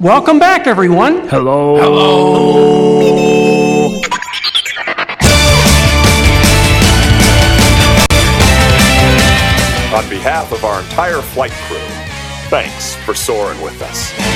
Welcome back, everyone. Hello. Hello. On behalf of our entire flight crew, thanks for soaring with us.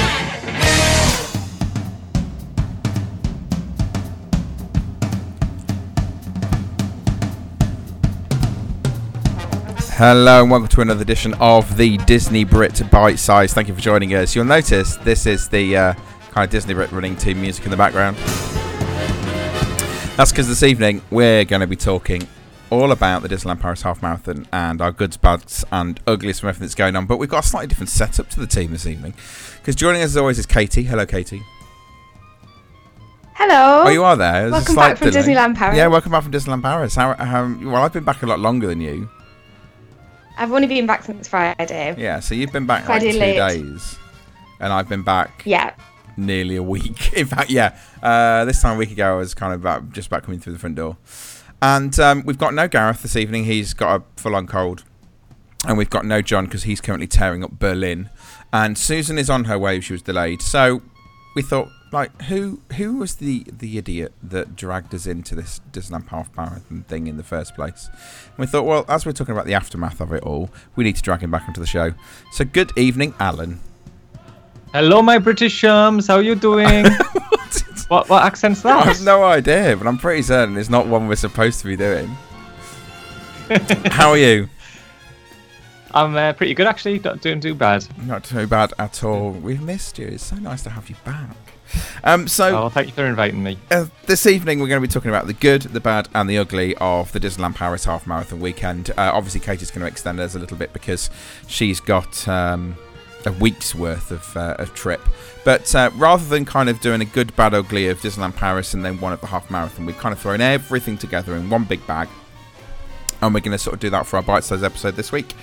Hello and welcome to another edition of the Disney Brit Bite Size. Thank you for joining us. You'll notice this is the uh, kind of Disney Brit running team music in the background. That's because this evening we're going to be talking all about the Disneyland Paris Half Marathon and our goods, bads, and uglies from everything that's going on. But we've got a slightly different setup to the team this evening because joining us as always is Katie. Hello, Katie. Hello. Oh, you are there. There's Welcome back from delay. Disneyland Paris. Yeah, welcome back from Disneyland Paris. How, how, well, I've been back a lot longer than you. I've only been back since Friday. Yeah, so you've been back like Friday two late. days, and I've been back Yeah. nearly a week. In fact, yeah, uh, this time a week ago I was kind of about, just about coming through the front door, and um, we've got no Gareth this evening. He's got a full-on cold, and we've got no John because he's currently tearing up Berlin, and Susan is on her way. She was delayed, so we thought, like, who who was the the idiot that dragged us into this Disneyland Half Marathon thing in the first place? And we thought, well, as we're talking about the aftermath of it all, we need to drag him back onto the show. So, good evening, Alan. Hello, my British chums. How are you doing? what what accent's that? I have no idea, but I'm pretty certain it's not one we're supposed to be doing. How are you? I'm uh, pretty good actually. Not doing too bad. Not too bad at all. We've missed you. It's so nice to have you back. Um, so Oh, thank you for inviting me. uh, this evening we're going to be talking about the good, the bad, and the ugly of the Disneyland Paris Half Marathon weekend. Uh, obviously, Katie's going to extend us a little bit because she's got um, a week's worth of, uh, of trip. But uh, rather than kind of doing a good, bad, ugly of Disneyland Paris and then one of the half marathon, we've kind of thrown everything together in one big bag. And we're going to sort of do that for our bite size episode this week.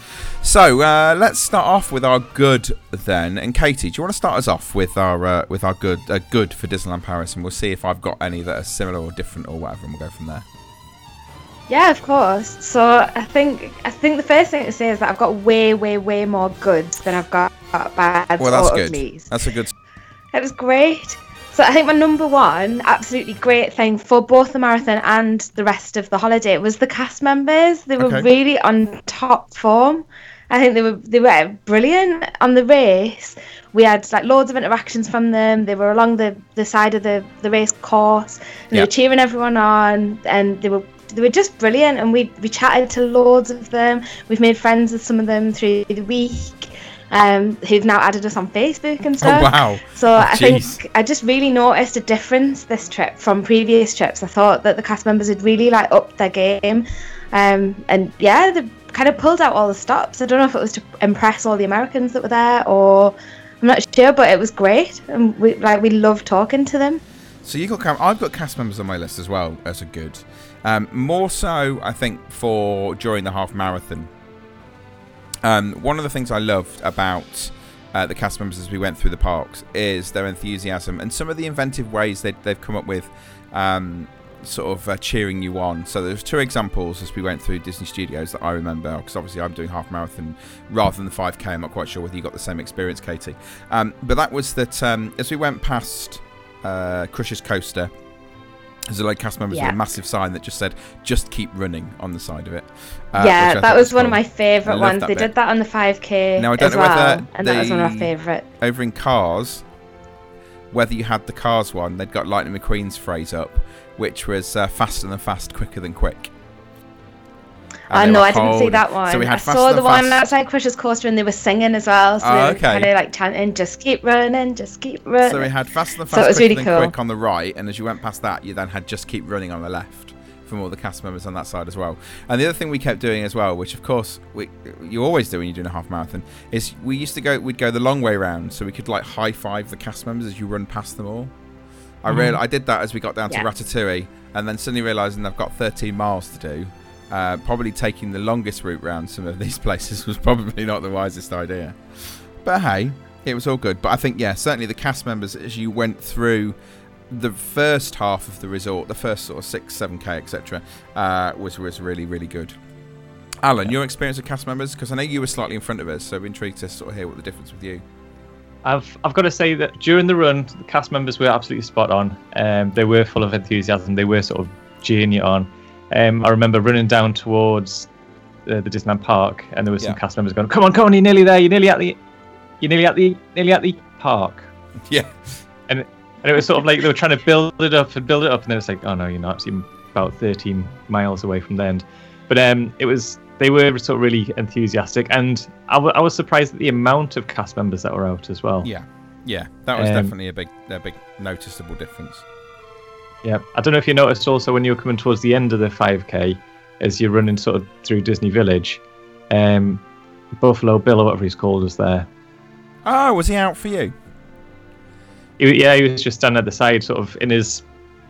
So uh, let's start off with our good then. And Katie, do you want to start us off with our uh, with our good uh, good for Disneyland Paris, and we'll see if I've got any that are similar or different or whatever, and we'll go from there. Yeah, of course. So I think I think the first thing to say is that I've got way, way, way more goods than I've got bads Well, that's good. That's a good. It was great. So I think my number one absolutely great thing for both the marathon and the rest of the holiday was the cast members. They were Okay. really on top form. I think they were they were brilliant on the race. We had like loads of interactions from them. They were along the, the side of the, the race course and they were cheering everyone on and they were they were just brilliant and we we chatted to loads of them. We've made friends with some of them through the week. Um, who've now added us on Facebook and stuff. Oh stuff. wow! So Oh, I think I just really noticed a difference this trip from previous trips. I thought that the cast members had really like upped their game, um, and yeah, they kind of pulled out all the stops. I don't know if it was to impress all the Americans that were there, or I'm not sure, but it was great, and we like we loved talking to them. So you got cam- I've got cast members on my list as well as a good. Um, more so, I think for during the half marathon. Um, one of the things I loved about uh, the cast members as we went through the parks is their enthusiasm and some of the inventive ways they, they've come up with, um, sort of uh, cheering you on. So there's two examples as we went through Disney Studios that I remember because obviously I'm doing half marathon rather than the 5k. I'm not quite sure whether you got the same experience, Katie. Um, but that was that um, as we went past uh, Crush's coaster. There's a of cast members Yeah. with a massive sign that just said "Just keep running" on the side of it. uh, yeah, that was one of my favourite ones. They bit. did that on the 5k Now, I don't as know whether well, and that was one of my favourite. Over in Cars, whether you had the Cars one, they'd got Lightning McQueen's phrase up, which was uh, "faster than fast, quicker than quick." And Oh they no, I didn't see that one. So we had I saw the one outside Crush's Coaster and they were singing as well. So Oh, they were okay. kind of like chanting, just keep running, just keep running. So we had faster than So fast, it was really cool. quick on the right, and as you went past that, you then had just keep running on the left from all the cast members on that side as well. And the other thing we kept doing as well, which of course we, you always do when you're doing a half marathon, is we used to go we'd go the long way round, so we could like high five the cast members as you run past them all. I mm-hmm. real I did that as we got down to Ratatouille, and then suddenly realising I've got 13 miles to do. Uh, probably taking the longest route round some of these places was probably not the wisest idea. But hey, it was all good. But I think, yeah, certainly the cast members, as you went through the first half of the resort, the first sort of six, seven k, etc., uh, was was really really good. Alan, your experience of cast members, because I know you were slightly in front of us, so I'm intrigued to sort of hear what the difference with you. I've I've got to say that during the run, the cast members were absolutely spot on. Um, they were full of enthusiasm. They were sort of cheering you on. Um, I remember running down towards uh, the Disneyland Park, and there were some Yeah. cast members going, "Come on, come on, you're nearly there. You're nearly at the, you're nearly at the, nearly at the park." Yeah. And and it was sort of like they were trying to build it up and build it up, and then it's like, "Oh no, you're not. You're about 13 miles away from the end." But um, it was they were sort of really enthusiastic, and I, w- I was surprised at the amount of cast members that were out as well. Yeah. Yeah. That was Um, definitely a big, a big noticeable difference. Yeah, I don't know if you noticed also when you were coming towards the end of the 5k, as you're running sort of through Disney Village, um, Buffalo Bill or whatever he's called was there. Oh, was he out for you? He, yeah, he was just standing at the side, sort of in his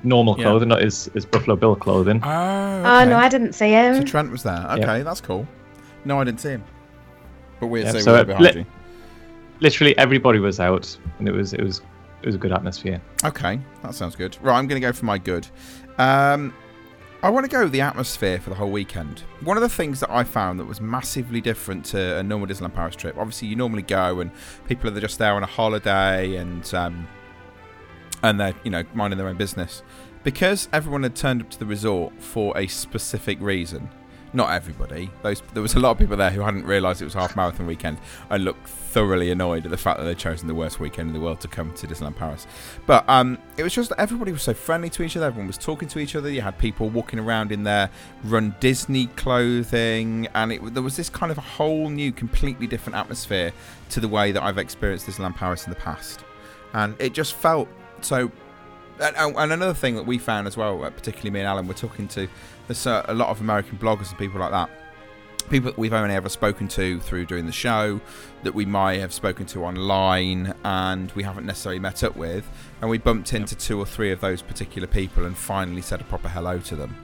normal Yeah. clothing, not his, his Buffalo Bill clothing. Oh. Oh no, I didn't see him. So him. Trent was there. Okay, that's cool. No, I didn't see him. But weird Yeah, to so we were behind lit- you. Literally everybody was out, and it was it was it was a good atmosphere. Okay, that sounds good. Right, I'm going to go for my good. Um, I want to go with the atmosphere for the whole weekend. One of the things that I found that was massively different to a normal Disneyland Paris trip. Obviously, you normally go and people are just there on a holiday and um, and they're you know minding their own business. Because everyone had turned up to the resort for a specific reason. Not everybody. Those there was a lot of people there who hadn't realised it was half marathon weekend and looked thoroughly annoyed at the fact that they'd chosen the worst weekend in the world to come to Disneyland Paris. But um, it was just that everybody was so friendly to each other. Everyone was talking to each other. You had people walking around in their Run Disney clothing, and it, there was this kind of a whole new, completely different atmosphere to the way that I've experienced Disneyland Paris in the past. And it just felt so. And, another thing that we found as well, uh, particularly me and Alan, we're talking to uh, a lot of American bloggers and people like that people that we've only ever spoken to through doing the show that we might have spoken to online and we haven't necessarily met up with and we bumped into two or three of those particular people and finally said a proper hello to them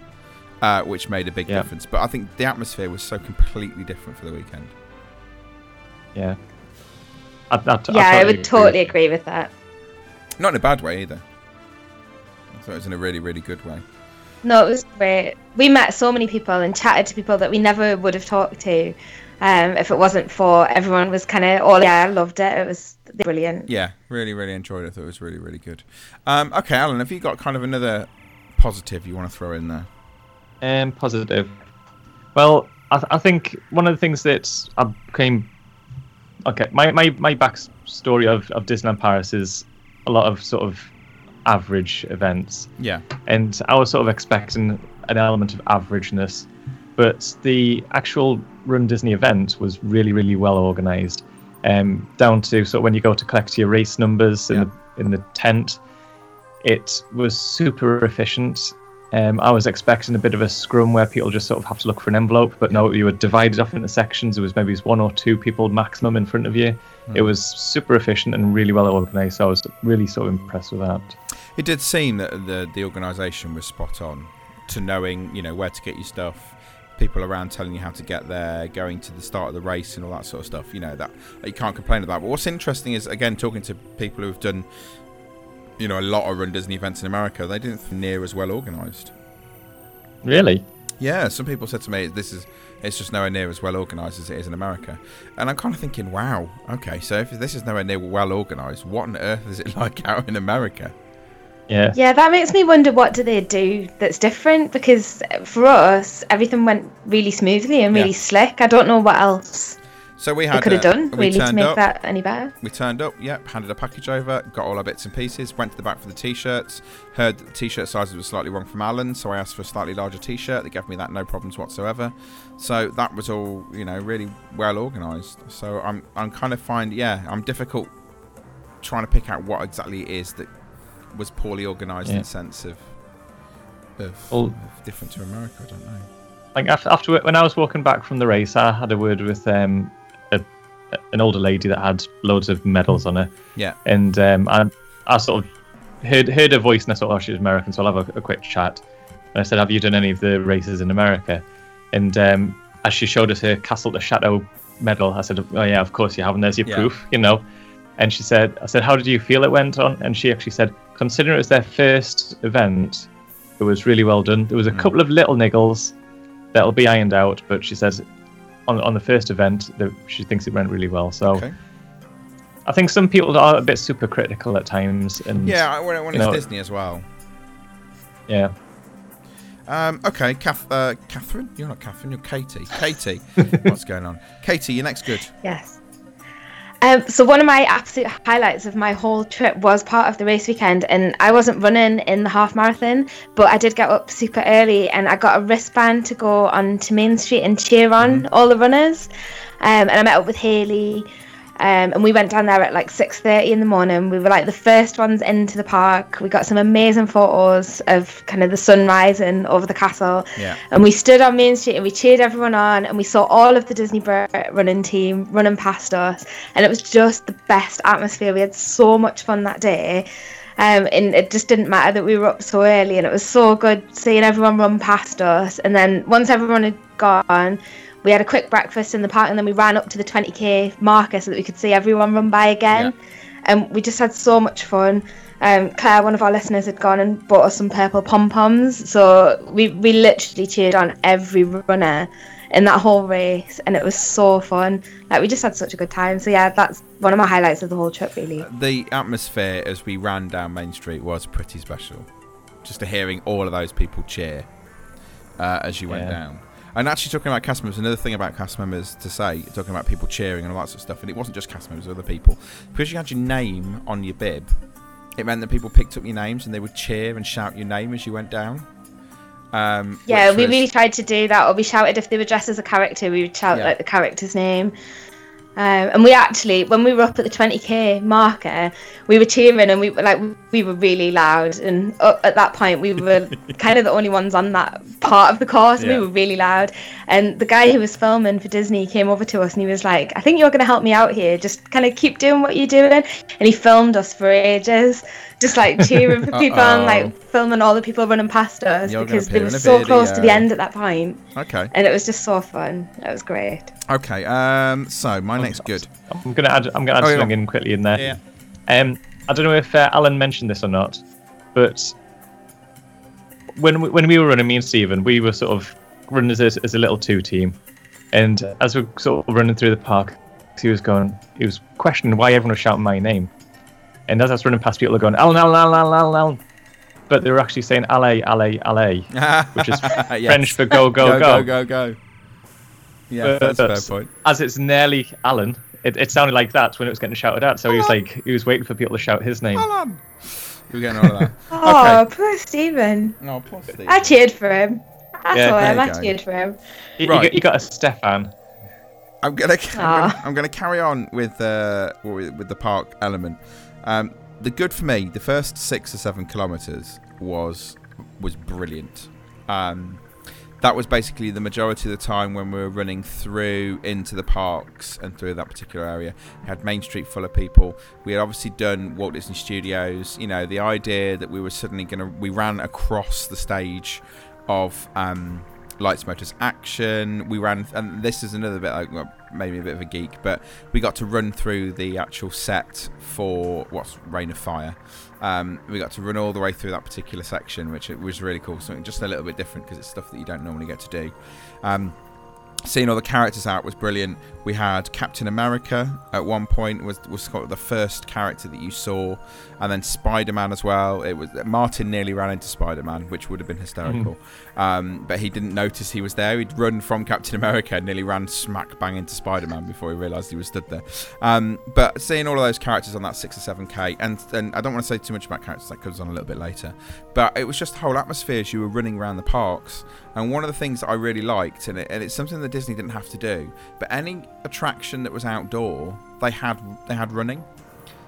uh, which made a big Yeah. difference but i think the atmosphere was so completely different for the weekend Yeah. I, I, I yeah, I would agree totally with agree with that. not in a bad way either i thought it was in a really really good way No, it was great. We met so many people and chatted to people that we never would have talked to um, if it wasn't for everyone was kind of all. Yeah, I loved it. It was brilliant. yeah really really enjoyed it i thought it was really really good um, okay alan have you got kind of another positive you want to throw in there Um, positive. Well, I, th- I think one of the things that I became okay. My my my backstory of of Disneyland Paris is a lot of sort of average events, yeah and I was sort of expecting an element of averageness, but the actual Run Disney event was really really well organized, um, down to sort of when you go to collect your race numbers in Yeah. the in the tent, it was super efficient. Um, I was expecting a bit of a scrum where people just sort of have to look for an envelope, but no, you were divided off into sections. There was maybe one or two people maximum in front of you. It was super efficient and really well organized. So I was really sort of impressed with that. It did seem that the the organisation was spot on to knowing you know where to get your stuff, people around telling you how to get there, going to the start of the race and all that sort of stuff. You know that, you can't complain about. But what's interesting is again talking to people who've done you know a lot of Run Disney events in America, they didn't near as well organised. Really? Yeah, some people said to me this is it's just nowhere near as well organised as it is in America, and I'm kind of thinking, wow, okay, so if this is nowhere near well organised, what on earth is it like out in America? Yeah. Yeah, that makes me wonder what do they do that's different because for us everything went really smoothly and really Yeah. slick. I don't know what else So we had could have uh, done we really to make up, that any better. We turned up, yep, handed a package over, got all our bits and pieces, went to the back for the t-shirts, heard that the t-shirt sizes were slightly wrong from Alan, so I asked for a slightly larger t-shirt. They gave me that no problems whatsoever. So that was all, you know, really well organised. So I'm I'm kind of find yeah, I'm difficult trying to pick out what exactly it is that was poorly organised in the sense of of, Well- of different to America. I don't know. Like after, after when I was walking back from the race, I had a word with um, a, an older lady that had loads of medals on her, Yeah, and um, I, I sort of heard heard her voice and I thought, oh, she's American, so I'll have a, a quick chat. And I said, have you done any of the races in America? And um, as she showed us her Castle to Chateau medal, I said, oh yeah, of course you have, and there's your Yeah. proof, you know. And she said, I said, how did you feel it went on? And she actually said, considering it was their first event, it was really well done. There was a Mm. couple of little niggles that'll be ironed out, but she says on on the first event that she thinks it went really well. So okay. I, I think some people are a bit super critical at times, and Yeah, when, when You it's know- Disney as well. yeah. Um, okay, Kath, uh, Catherine, you're not Catherine, you're Katie. Katie, what's going on? Katie, your next good. Yes. Um, so one of my absolute highlights of my whole trip was part of the race weekend, and I wasn't running in the half marathon, but I did get up super early, and I got a wristband to go on to Main Street and cheer on all the runners. Um, and I met up with Haley, um, and we went down there at like six thirty in the morning. We were like the first ones into the park. We got some amazing photos of kind of the sun rising over the castle. Yeah. And we stood on Main Street and we cheered everyone on, and we saw all of the Disney running team running past us, and it was just the best atmosphere. We had so much fun that day. Um, and it just didn't matter that we were up so early, and it was so good seeing everyone run past us. And then once everyone had gone, we had a quick breakfast in the park, and then we ran up to the 20k marker so that we could see everyone run by again. And we just had so much fun. Um, Claire, one of our listeners, had gone and bought us some purple pom poms, so we we literally cheered on every runner in that whole race, and it was so fun. Like we just had such a good time. So yeah, that's one of my highlights of the whole trip, really. The atmosphere as we ran down Main Street was pretty special. Just to hearing all of those people cheer uh, as you went Yeah. down. And actually, talking about cast members, another thing about cast members to say, talking about people cheering and all that sort of stuff, and it wasn't just cast members, other people. Because you had your name on your bib, it meant that people picked up your names and they would cheer and shout your name as you went down. Um, Yeah, we was- really tried to do that. Or we shouted if they were dressed as a character, we would shout Yeah. like the character's name. Um, and we actually, when we were up at the 20k marker, we were cheering and we were like we were really loud. And at that point, we were kind of the only ones on that part of the course. Yeah. We were really loud. And the guy who was filming for Disney came over to us and he was like, "I think you're going to help me out here. Just kind of keep doing what you're doing." And he filmed us for ages, just like cheering for people and Uh-oh. like filming all the people running past us You're because they were in a so close to the end at that point, Okay. and it was just so fun. It was great. Okay. Um, so, my next good. I'm gonna add. I'm gonna add Oh, yeah. something in quickly in there. Yeah. Um, I don't know if uh, Alan mentioned this or not, but when we, when we were running, me and Stephen, we were sort of running as a, as a little two team, and as we were sort of running through the park, he was going, he was questioning why everyone was shouting my name, and as I was running past, people were going, Alan, Alan, Alan, Alan, Alan, Alan, but they were actually saying Allez, Allez, Allez, which is Yes. French for go, go, go, go. go, go, go. Yeah, But- that's a fair point. As it's nearly Alan, it, it sounded like that when it was getting shouted out. So he was like, he was waiting for people to shout his name. Alan. You were getting all of that. Oh, poor Stephen. No, poor Stephen. I cheered for him. I Yeah, saw him. I go. cheered for him. You, Right. you, got, you got a Stefan. I'm gonna, I'm gonna, Ah. I'm gonna carry on with uh, with, with the park element. Um, the good for me, the first six or seven kilometers was was brilliant. Um, that was basically the majority of the time when we were running through into the parks and through that particular area. We had Main Street full of people. We had obviously done Walt Disney Studios. You know, the idea that we were suddenly going to, we ran across the stage of um, Lights Motors Action. We ran, and this is another bit like well, maybe a bit of a geek, but we got to run through the actual set for what's Reign of Fire. Um, we got to run all the way through that particular section, which was really cool. Something just a little bit different because it's stuff that you don't normally get to do. Um, seeing all the characters out was brilliant. We had Captain America at one point was was sort of the first character that you saw, and then Spider Man as well. It was Martin nearly ran into Spider Man, which would have been hysterical, um, but he didn't notice he was there. He'd run from Captain America, and nearly ran smack bang into Spider Man before he realised he was stood there. Um, but seeing all of those characters on that six or seven k, and and I don't want to say too much about characters that comes on a little bit later, but it was just the whole atmosphere as you were running around the parks. And one of the things I really liked, and, it, and it's something that Disney didn't have to do, but any attraction that was outdoor, they had they had running.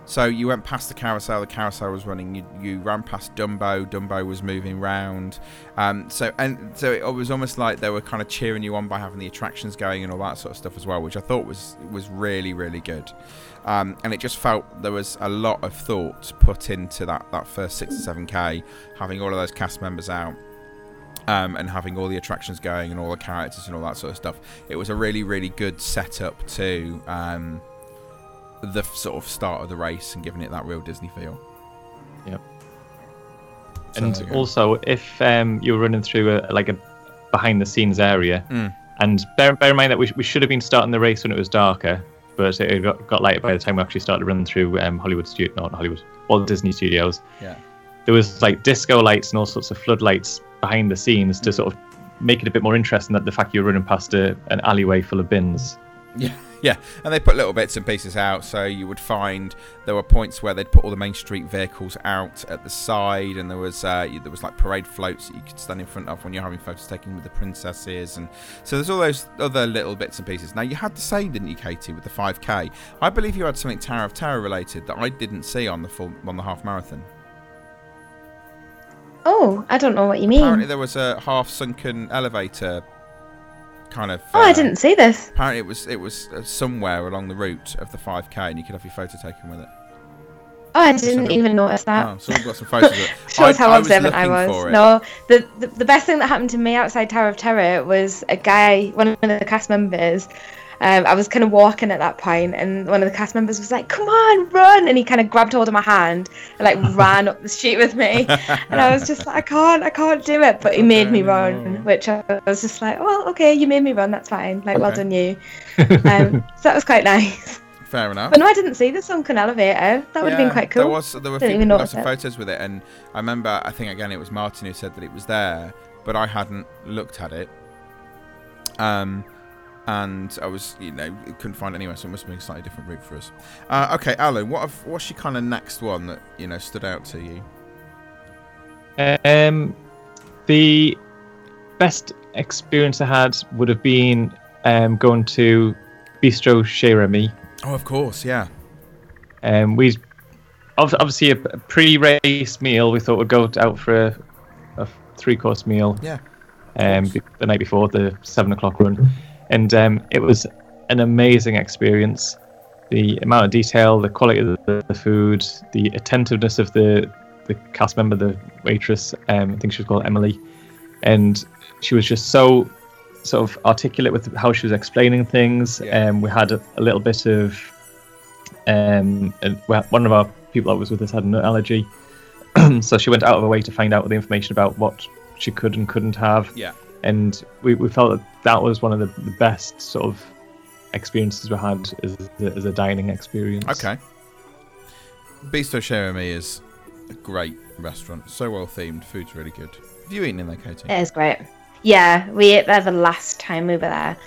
So you went past the carousel, the carousel was running. You, you ran past Dumbo, Dumbo was moving round. Um, so and so it was almost like they were kind of cheering you on by having the attractions going and all that sort of stuff as well, which I thought was was really really good. Um, and it just felt there was a lot of thought put into that that first six to seven k, having all of those cast members out um, and having all the attractions going and all the characters and all that sort of stuff. It was a really, really good setup to um, the sort of start of the race and giving it that real Disney feel. Yep. So and also, if um, you were running through a like a behind the scenes area, Mm. and bear, bear in mind that we, we should have been starting the race when it was darker, but it got, got lighter by the time we actually started running through um, Hollywood studio, not Hollywood, Walt Disney Studios. Yeah. There was like disco lights and all sorts of floodlights behind the scenes to sort of make it a bit more interesting. That the fact you're running past a, an alleyway full of bins. Yeah, yeah, and they put little bits and pieces out. So you would find there were points where they'd put all the main street vehicles out at the side, and there was uh, there was like parade floats that you could stand in front of when you're having photos taken with the princesses, and so there's all those other little bits and pieces. Now you had the same, didn't you, Katie, with the 5K? I believe you had something Tower of Terror related that I didn't see on the full on the half marathon. Oh, I don't know what you mean. Apparently there was a half sunken elevator kind of. oh, I uh, didn't see this. Apparently, it was it was uh, somewhere along the route of the 5k, and you could have your photo taken with it. Oh, I didn't even notice that. Oh, someone got some photos of it. Shows how I was observant I was. for it. No, the, the the best thing that happened to me outside Tower of Terror was a guy, one of the cast members. Um, I was kind of walking at that point, and one of the cast members was like, "Come on, run!" And he kind of grabbed hold of my hand and like ran up the street with me, and I was just like, "I can't, I can't do it." But he made me run, which I was just like, "Well, okay, you made me run. That's fine. Like, well done, you." Um, so that was quite nice. Fair enough. But no, I didn't see the sunken elevator. That would have been quite cool. There was there were a few got some it. photos with it, and I remember I think again it was Martin who said that it was there, but I hadn't looked at it. Um, and I was you know couldn't find it anywhere, so it must have been a slightly different route for us. Uh, okay, Alan, what have, what's your kind of next one that you know stood out to you? Um, the best experience I had would have been um, going to Bistro Chez Remy. Oh, of course, yeah. Um, we ob- obviously a a pre-race meal. We thought we'd go out for a, a three-course meal. Yeah. Um, the night before the seven o'clock run, and um, it was an amazing experience. The amount of detail, the quality of the, food, the attentiveness of the the cast member, the waitress. Um, I think she was called Emily, and she was just so sort of articulate with how she was explaining things. Yeah. Um, we had a, a little bit of um, and one of our people that was with us had a nut allergy, so she went out of her way to find out the information about what she could and couldn't have. Yeah. And we, we felt that that was one of the, the best sort of experiences we had as, a- as a dining experience. Okay. Bistro Chez Remy is a great restaurant. So well themed. Food's really good. Have you eaten in there, Katie? It is great. Yeah, we ate there the last time we were there,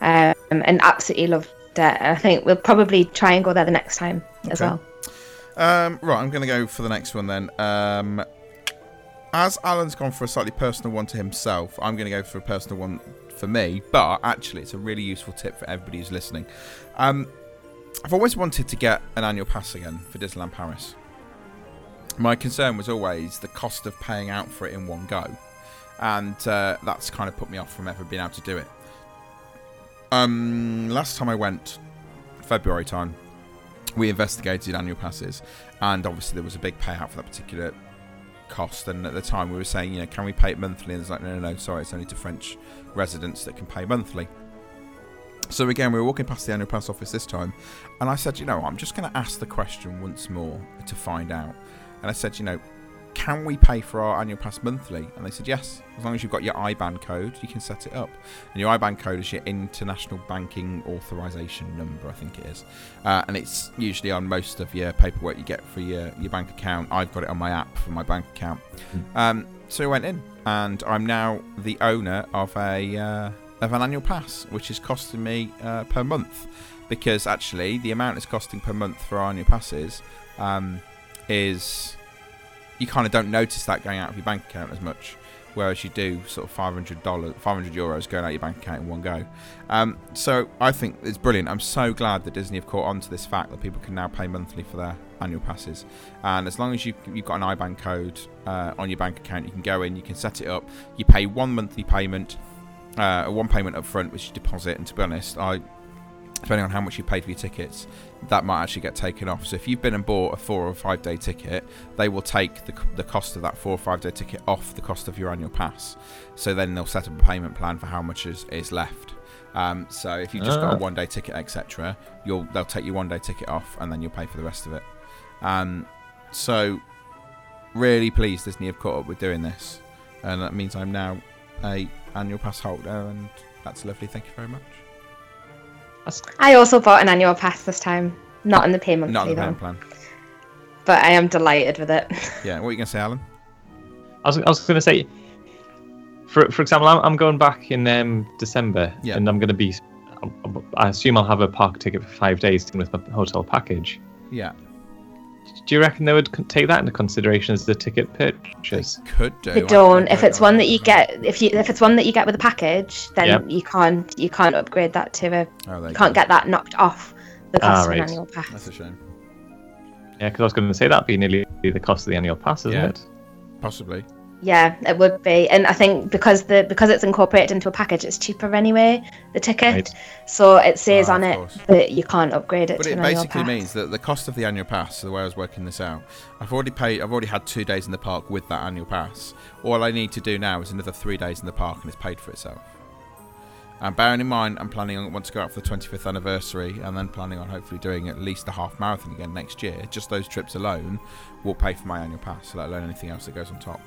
um, and absolutely loved it. I think we'll probably try and go there the next time as well. Um, right, I'm going to go for the next one then. Um, as Alan's gone for a slightly personal one to himself, I'm going to go for a personal one for me. But actually, it's a really useful tip for everybody who's listening. Um, I've always wanted to get an annual pass again for Disneyland Paris. My concern was always the cost of paying out for it in one go, and uh, that's kind of put me off from ever being able to do it. Um, last time I went, February time, we investigated annual passes, and obviously there was a big payout for that particular cost. And at the time, we were saying, you know, can we pay it monthly? And it's like, no, no, no, sorry, it's only to French residents that can pay monthly. So again, we were walking past the annual pass office this time, and I said, you know, I'm just going to ask the question once more to find out. And I said, you know, can we pay for our annual pass monthly? And they said, yes, as long as you've got your IBAN code, you can set it up. And your IBAN code is your International Banking Authorization Number, I think it is. Uh, and it's usually on most of your paperwork you get for your, your bank account. I've got it on my app for my bank account. Um, so we went in, and I'm now the owner of a uh, of an annual pass, which is costing me uh, per month. Because actually, the amount it's costing per month for our annual passes um, is you kind of don't notice that going out of your bank account as much, whereas you do sort of five hundred dollars, five hundred euros going out your bank account in one go. Um, so I think it's brilliant. I'm so glad that Disney have caught on to this fact that people can now pay monthly for their annual passes, and as long as you you've got an IBAN code uh, on your bank account, you can go in, you can set it up. You pay one monthly payment, uh, one payment up front, which is deposit. And to be honest, I depending on how much you paid for your tickets, that might actually get taken off. So if you've been and bought a four or five day ticket, they will take the, the cost of that four or five day ticket off the cost of your annual pass. So then they'll set up a payment plan for how much is, is left. Um, so if you've just got a Ah. one day ticket, etc., you'll they'll take your one day ticket off and then you'll pay for the rest of it. Um, so really pleased Disney have caught up with doing this, and that means I'm now a annual pass holder, and that's lovely. Thank you very much. That's, I also bought an annual pass this time, not in the payment Not in the though. payment plan. But I am delighted with it. Yeah. What are you gonna say, Alan? I was, I was going to say, for for example, I'm, I'm going back in um, December, Yeah. and I'm going to be. I assume I'll have a park ticket for five days with my hotel package. Yeah. Do you reckon they would take that into consideration as the ticket purchase? They Could do. They I- don't. I If it's one that you get, if you if it's one that you get with a package, then Yep. you can't you can't upgrade that to a. Oh, You can't get that knocked off the Ah, cost of right. an annual pass. That's a shame. Yeah, because I was going to say that'd be nearly the cost of the annual pass, isn't Yeah. it? Possibly. Yeah, it would be, and I think because the because it's incorporated into a package, it's cheaper anyway. The ticket, Right. so it says Ah, on it course. that you can't upgrade it But to it an annual basically pass. means that the cost of the annual pass, the way I was working this out, I've already paid. I've already had two days in the park with that annual pass. All I need to do now is another three days in the park, and it's paid for itself. And bearing in mind, I'm planning on want to go out for the 25th anniversary, and then planning on hopefully doing at least a half marathon again next year. Just those trips alone will pay for my annual pass, let alone anything else that goes on top.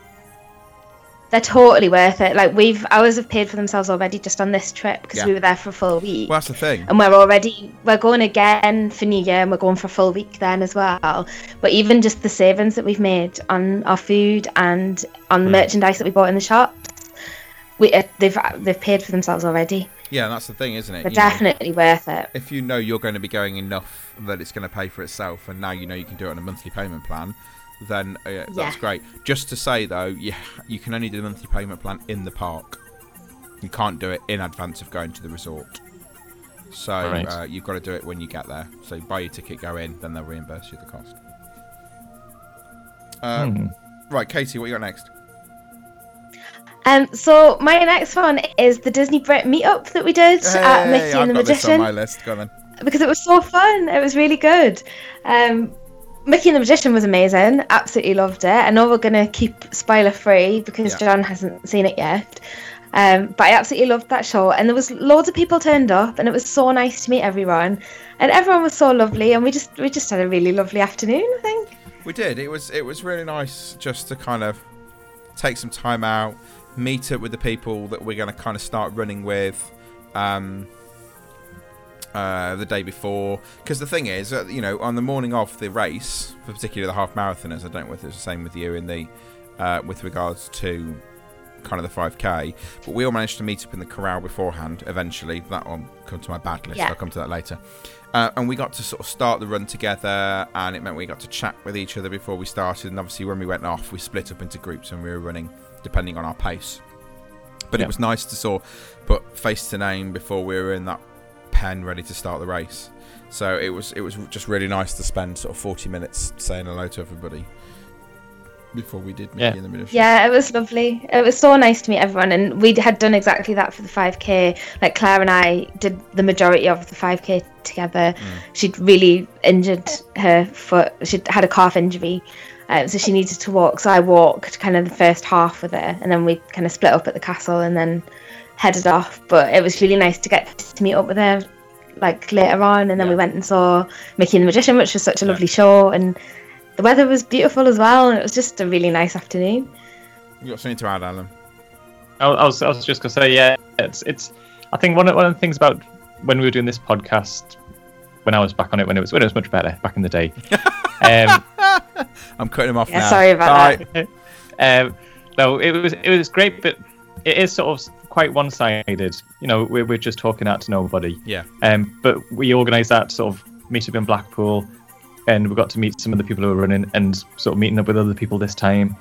They're totally worth it. Like we've ours have paid for themselves already just on this trip because Yeah. we were there for a full week. Well, that's the thing. and we're already we're going again for New Year and we're going for a full week then as well. But even just the savings that we've made on our food and on the merchandise that we bought in the shops, we uh, they've they've paid for themselves already. Yeah, that's the thing, isn't it? They're You know, definitely worth it. if you know you're going to be going enough that it's going to pay for itself, and now you know you can do it on a monthly payment plan, then uh, that's great. Just to say though, yeah, you can only do the monthly payment plan in the park. You can't do it in advance of going to the resort. So Right. uh, you've got to do it when you get there. So you buy your ticket, go in, then they'll reimburse you the cost. Uh, Hmm. Right, Katie, what you got next? Um, so my next one is the Disney Brit meetup that we did at Mickey I've and the got this on Magician. my list. Go on then. because it was so fun. It was really good. Um, Mickey and the Magician was amazing. Absolutely loved it. I know we're gonna keep spoiler free because Yeah. John hasn't seen it yet. Um, but I absolutely loved that show, and there was loads of people turned up, and it was so nice to meet everyone, and everyone was so lovely, and we just we just had a really lovely afternoon. I think. We did. It was it was really nice just to kind of take some time out, meet up with the people that we're going to kind of start running with um, uh, the day before. Because the thing is, uh, you know, on the morning of the race, for particularly the half marathoners, I don't know if it's the same with you in the uh, with regards to kind of the 5k but we all managed to meet up in the corral beforehand eventually that one come to my bad list Yeah. i'll come to that later uh, and we got to sort of start the run together and it meant we got to chat with each other before we started and obviously when we went off we split up into groups and we were running depending on our pace but Yeah. it was nice to sort of put face to name before we were in that pen ready to start the race so it was it was just really nice to spend sort of 40 minutes saying hello to everybody before we did Mickey Yeah. and the Magician. Yeah, it was lovely. It was so nice to meet everyone, and we had done exactly that for the 5k. Like Claire and I did the majority of the 5k together. She'd really injured her foot. She'd had a calf injury, um, so she needed to walk. So I walked kind of the first half with her, and then we kind of split up at the castle, and then headed off. But it was really nice to get to meet up with her, like later on, and then we went and saw Mickey and the Magician, which was such a Yeah. lovely show, and the weather was beautiful as well, and it was just a really nice afternoon. You got something to add, Alan? I, I was I was just gonna say yeah, it's it's. I think one of, one of the things about when we were doing this podcast, when I was back on it, when it was when it was much better back in the day. um, I'm cutting him off Yeah, now. sorry about Bye. that. um, no, it was it was great, but it is sort of quite one-sided. You know, we're we're just talking out to nobody. Yeah. Um, but we organised that sort of meetup in Blackpool, and we got to meet some of the people who were running, and sort of meeting up with other people this time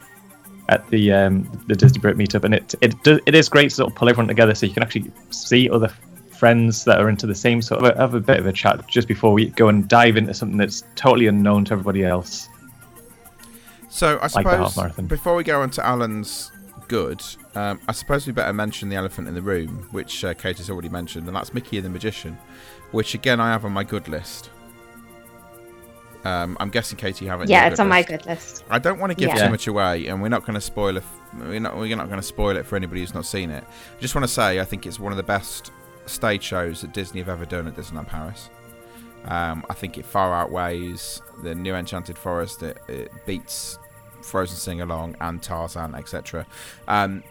at the um, the Disney Brit meetup, and it it it is great to sort of pull everyone together so you can actually see other friends that are into the same sort of have a bit of a chat just before we go and dive into something that's totally unknown to everybody else. So I Like suppose marathon. before we go on to Alan's good, um, I suppose we better mention the elephant in the room, which uh, Kate has already mentioned, and that's Mickey and the Magician, which again I have on my good list. Um, I'm guessing Katie you haven't. Yeah, it's on my good list. I don't want to give Yeah. too much away, and we're not going to spoil if we're not we're not going to spoil it for anybody who's not seen it. I just want to say I think it's one of the best stage shows that Disney have ever done at Disneyland Paris. Um, I think it far outweighs the New Enchanted Forest. It, it beats Frozen Sing Along and Tarzan, etc. Um,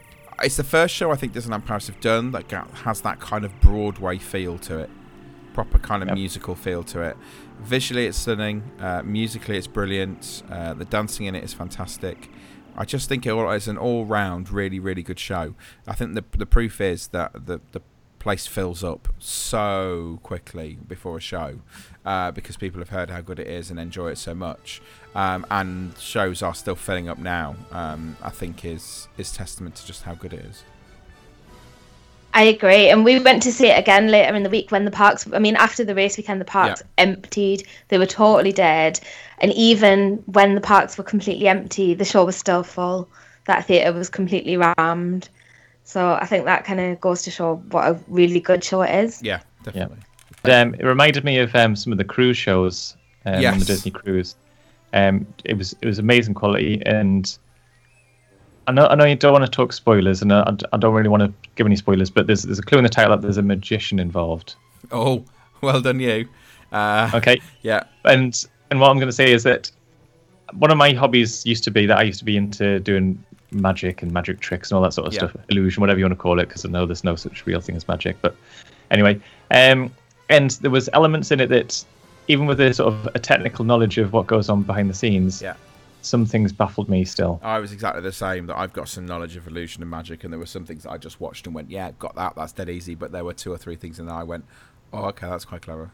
it's the first show I think Disneyland Paris have done that has that kind of Broadway feel to it. proper kind of Yep. musical feel to it. Visually, it's stunning. Uh, musically, it's brilliant. Uh, the dancing in it is fantastic. I just think it all is an all-round really, really good show. I think the the proof is that the the place fills up so quickly before a show uh, because people have heard how good it is and enjoy it so much. Um, and shows are still filling up now. Um, I think is is testament to just how good it is. I agree, and we went to see it again later in the week when the parks. I mean, after the race weekend, the parks emptied; they were totally dead. And even when the parks were completely empty, the show was still full. That theatre was completely rammed. So I think that kind of goes to show what a really good show it is. Yeah, definitely. Um, it reminded me of um, some of the cruise shows um, on the Disney cruise. Um, it was it was amazing quality, and I know I know you don't want to talk spoilers, and I, I don't really want to give any spoilers, but there's there's a clue in the title that there's a magician involved. Oh, well done, you. Uh, Okay, Yeah, and and what I'm going to say is that one of my hobbies used to be that I used to be into doing magic and magic tricks and all that sort of Yeah. stuff, illusion, whatever you want to call it, because I know there's no such real thing as magic. But anyway, um, and there was elements in it that, even with a sort of a technical knowledge of what goes on behind the scenes, yeah. some things baffled me still. I was exactly the same. That I've got some knowledge of illusion and magic, and there were some things that I just watched and went, "Yeah, got that. That's dead easy." But there were two or three things, and I went, "Oh, okay, that's quite clever."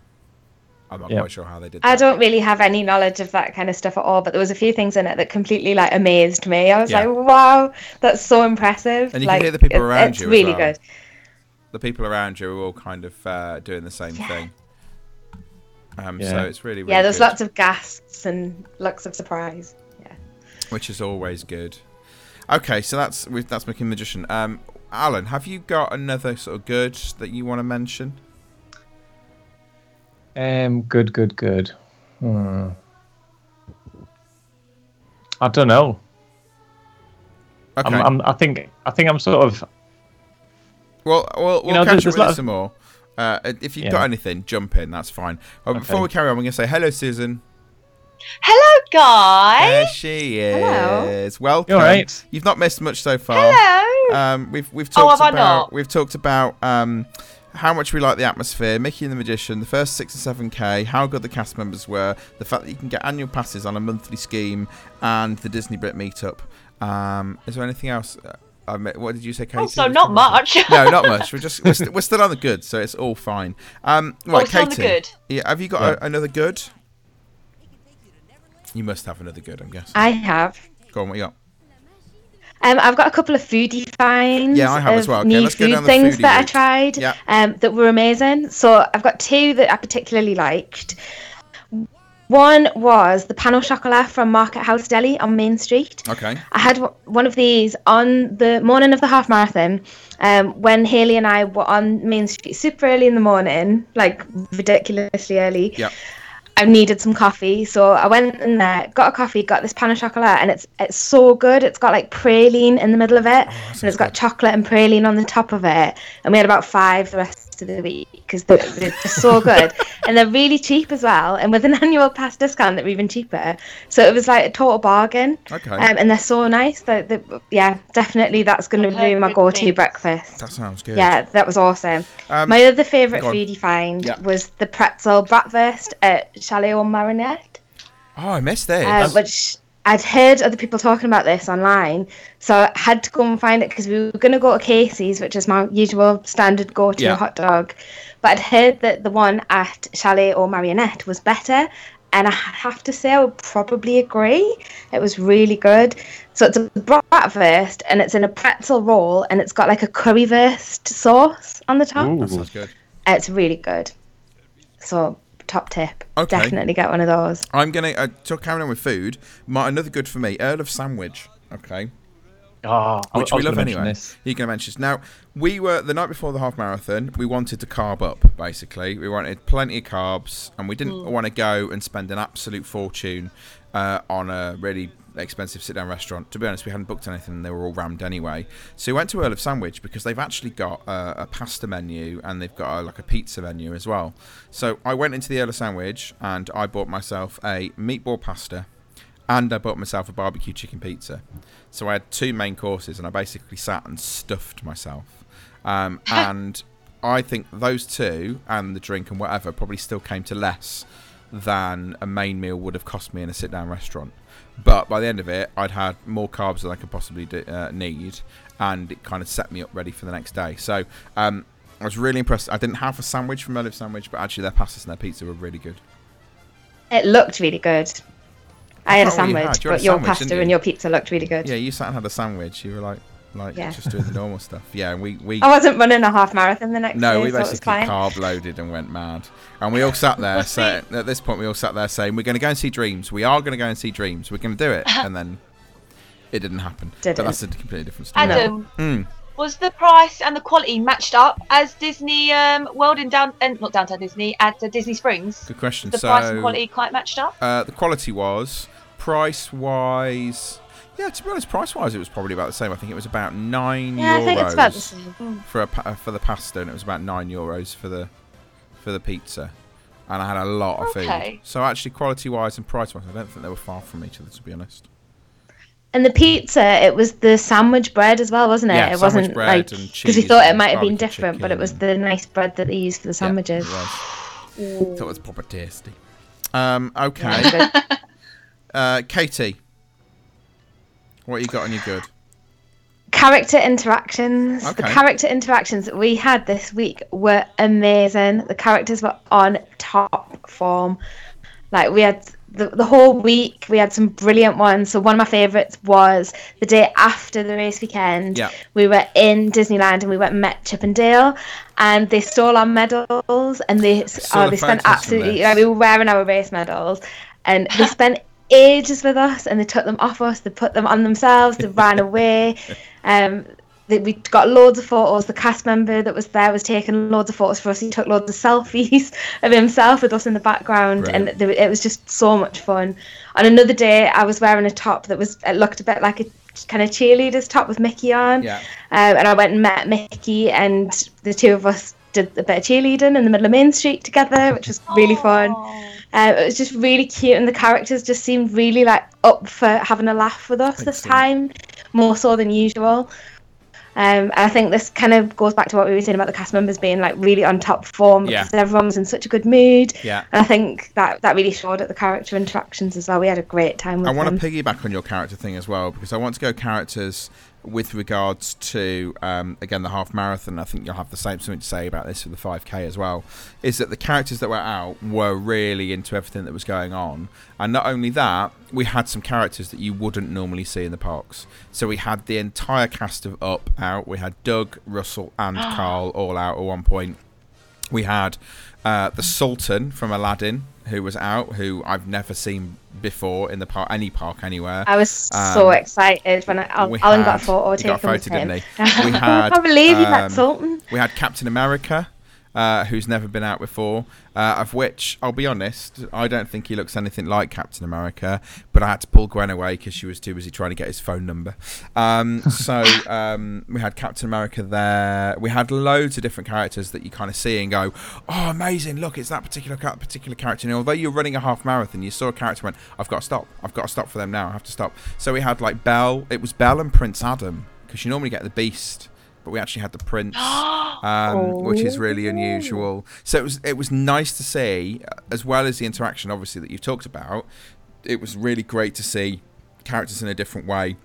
I'm not Yeah. quite sure how they did. I don't really have any knowledge of that kind of stuff at all, but there was a few things in it that completely like amazed me. I was Yeah. like, "Wow, that's so impressive!" And you can like, hear the people around it's you as really well. good. The people around you are all kind of uh, doing the same Yeah. thing. Um, Yeah. So it's really, really Yeah, there's good, lots of gasps and looks of surprise. Yeah. which is always good. Okay, so that's with that's making magician. Um, Alan, have you got another sort of good that you want to mention? Um, good, good, good. Hmm. I don't know. Okay. I'm, I'm, I think I think I'm sort of Well, we'll, we'll know, catch there's- up with there's of- some more. Uh, if you've Yeah. got anything, jump in. That's fine. Uh, Before we carry on, we're going to say hello, Susan. Hello, guys. There she is. Hello. is. Welcome. You all right? You've not missed much so far. Hello. Um, we've we've Oh, talked have I about not? we've talked about um, how much we like the atmosphere, Mickey and the Magician, the first six or seven k, how good the cast members were, the fact that you can get annual passes on a monthly scheme, and the Disney Brit meetup. Um, is there anything else? Uh, I mi- what did you say, Katie? Also, not one was it? much. no, not much. We're just we're, st- we're still on the good, so it's all fine. Um, right, Oh, still on the Katie. good. Yeah, have you got Yeah. a, another good? You must have another good, I'm guessing. I have. Go on, what you got? Um, I've got a couple of foodie finds. Yeah, I have of as well. Okay, new let's go food down the things foodie that I tried Yeah. um, that were amazing. So I've got two that I particularly liked. One was the pain au chocolat from Market House Deli on Main Street. Okay. I had w- one of these on the morning of the half marathon um, when Haley and I were on Main Street super early in the morning, like ridiculously early. Yep. I needed some coffee, so I went in there, got a coffee, got this pain au chocolat, and it's it's so good. It's got like praline in the middle of it, and it's got chocolate and praline on the top of it. And we had about five the rest of the week because they're, they're just so good, and they're really cheap as well. And with an annual pass discount, they're even cheaper. So it was like a total bargain. Okay. Um, and they're so nice. That they, yeah, definitely that's going to I've be my go-to things. breakfast. That sounds good. Yeah, that was awesome. Um, My other favourite go on. foodie find Yeah. was the pretzel bratwurst at Chalet au Marionette, Oh, I missed this. uh, which I'd heard other people talking about this online, so I had to go and find it because we were going to go to Casey's, which is my usual standard go-to Yeah. hot dog, but I'd heard that the one at Chalet or Marionette was better. And I have to say, I would probably agree. It was really good. So it's a bratwurst, and it's in a pretzel roll, and it's got like a currywurst sauce on the top. Ooh. that sounds good. It's really good. So top tip. Okay. Definitely get one of those. I'm gonna uh, to carry on with food. My another good for me, Earl of Sandwich. Okay, Oh, which I we was love anyway. this. You're gonna mention this. Now we were the night before the half marathon. We wanted to carb up. Basically, we wanted plenty of carbs, and we didn't want to go and spend an absolute fortune uh, on a really expensive sit-down restaurant. To be honest, we hadn't booked anything; and they were all rammed anyway. So we went to Earl of Sandwich because they've actually got uh, a pasta menu and they've got a, like a pizza menu as well. So I went into the Earl of Sandwich and I bought myself a meatball pasta and I bought myself a barbecue chicken pizza. So I had two main courses, and I basically sat and stuffed myself. Um, and I think those two and the drink and whatever probably still came to less than a main meal would have cost me in a sit down restaurant. But by the end of it, I'd had more carbs than I could possibly do, uh, need, and it kind of set me up ready for the next day. So um, I was really impressed. I didn't have a sandwich from Earl of Sandwich, but actually their pastas and their pizza were really good. It looked really good. I had a what you sandwich, had. You had a but your pasta you? and your pizza looked really good. Yeah, you sat and had a sandwich. You were like, like Yeah. just doing the normal stuff. Yeah, and we we I wasn't running a half marathon the next No, day, we so basically carb loaded and went mad. And we all sat there. So at this point, we all sat there saying, "We're going to go and see Dreams. We are going to go and see Dreams. We're going to do it." And then it didn't happen. But Didn't. that's a completely different story. Adam, Mm. was the price and the quality matched up as Disney um, World in down and not downtown Disney at uh, Disney Springs? Good question. The so price and quality quite matched up. Uh, the quality was price wise. Yeah, to be honest, price wise, it was probably about the same. I think it was about nine Yeah, euros I think it's about the same. for a uh, for the pasta, and it was about nine euros for the for the pizza. And I had a lot of Okay. food. So actually, quality wise and price wise, I don't think they were far from each other. To be honest. And the pizza, it was the sandwich bread as well, wasn't it? Yeah, it sandwich wasn't bread like because we thought it might have been different, but it was the nice bread that they used for the sandwiches. Yeah, it was. Thought it was proper tasty. Um, okay. Uh, Katie, what you got on your good? character interactions. The character interactions that we had this week were amazing. The characters were on top form. Like we had the, the whole week, we had some brilliant ones. So one of my favourites was the day after the race weekend. Yeah. We were in Disneyland and we went and met Chip and Dale, and they stole our medals and they oh, the they spent absolutely. Like, we were wearing our race medals, and they spent ages with us and they took them off us they put them on themselves they ran away um they, we got loads of photos the cast member that was there was taking loads of photos for us he took loads of selfies of himself with us in the background Brilliant. and there, it was just so much fun on another day i was wearing a top that was it looked a bit like a kind of cheerleader's top with mickey on Yeah. um, and I went and met Mickey, and the two of us did a bit of cheerleading in the middle of Main Street together, which was really fun. Um, it was just really cute, and the characters just seemed really like up for having a laugh with us this time, more so than usual. Um, and I think this kind of goes back to what we were saying about the cast members being like really on top form Yeah. because everyone was in such a good mood. Yeah. And I think that that really showed at the character interactions as well. We had a great time with I want them. to piggyback on your character thing as well because I want to go characters with regards to um, again the half marathon. I think you'll have the same something to say about this for the 5k as well. Is that the characters that were out were really into everything that was going on, and not only that, we had some characters that you wouldn't normally see in the parks. So we had the entire cast of Up out. We had Doug, Russell, and Carl all out at one point. We had uh, the Sultan from Aladdin, who was out, who I've never seen before in the park, any park anywhere. I was so Um, excited when I, Alan got a photo taken got a with him. We I had, can't believe met um, Sultan. We had Captain America, uh, who's never been out before, uh, of which, I'll be honest, I don't think he looks anything like Captain America, but I had to pull Gwen away because she was too busy trying to get his phone number. Um, so um, we had Captain America there. We had loads of different characters that you kind of see and go, oh, amazing, look, it's that particular particular character. And although you're running a half marathon, you saw a character went, I've got to stop. I've got to stop for them now. I have to stop. So we had like Belle. It was Belle and Prince Adam because you normally get the Beast but we actually had the prince, um, which is really unusual. So it was it was nice to see, as well as the interaction, obviously that you've talked about. It was really great to see characters in a different way.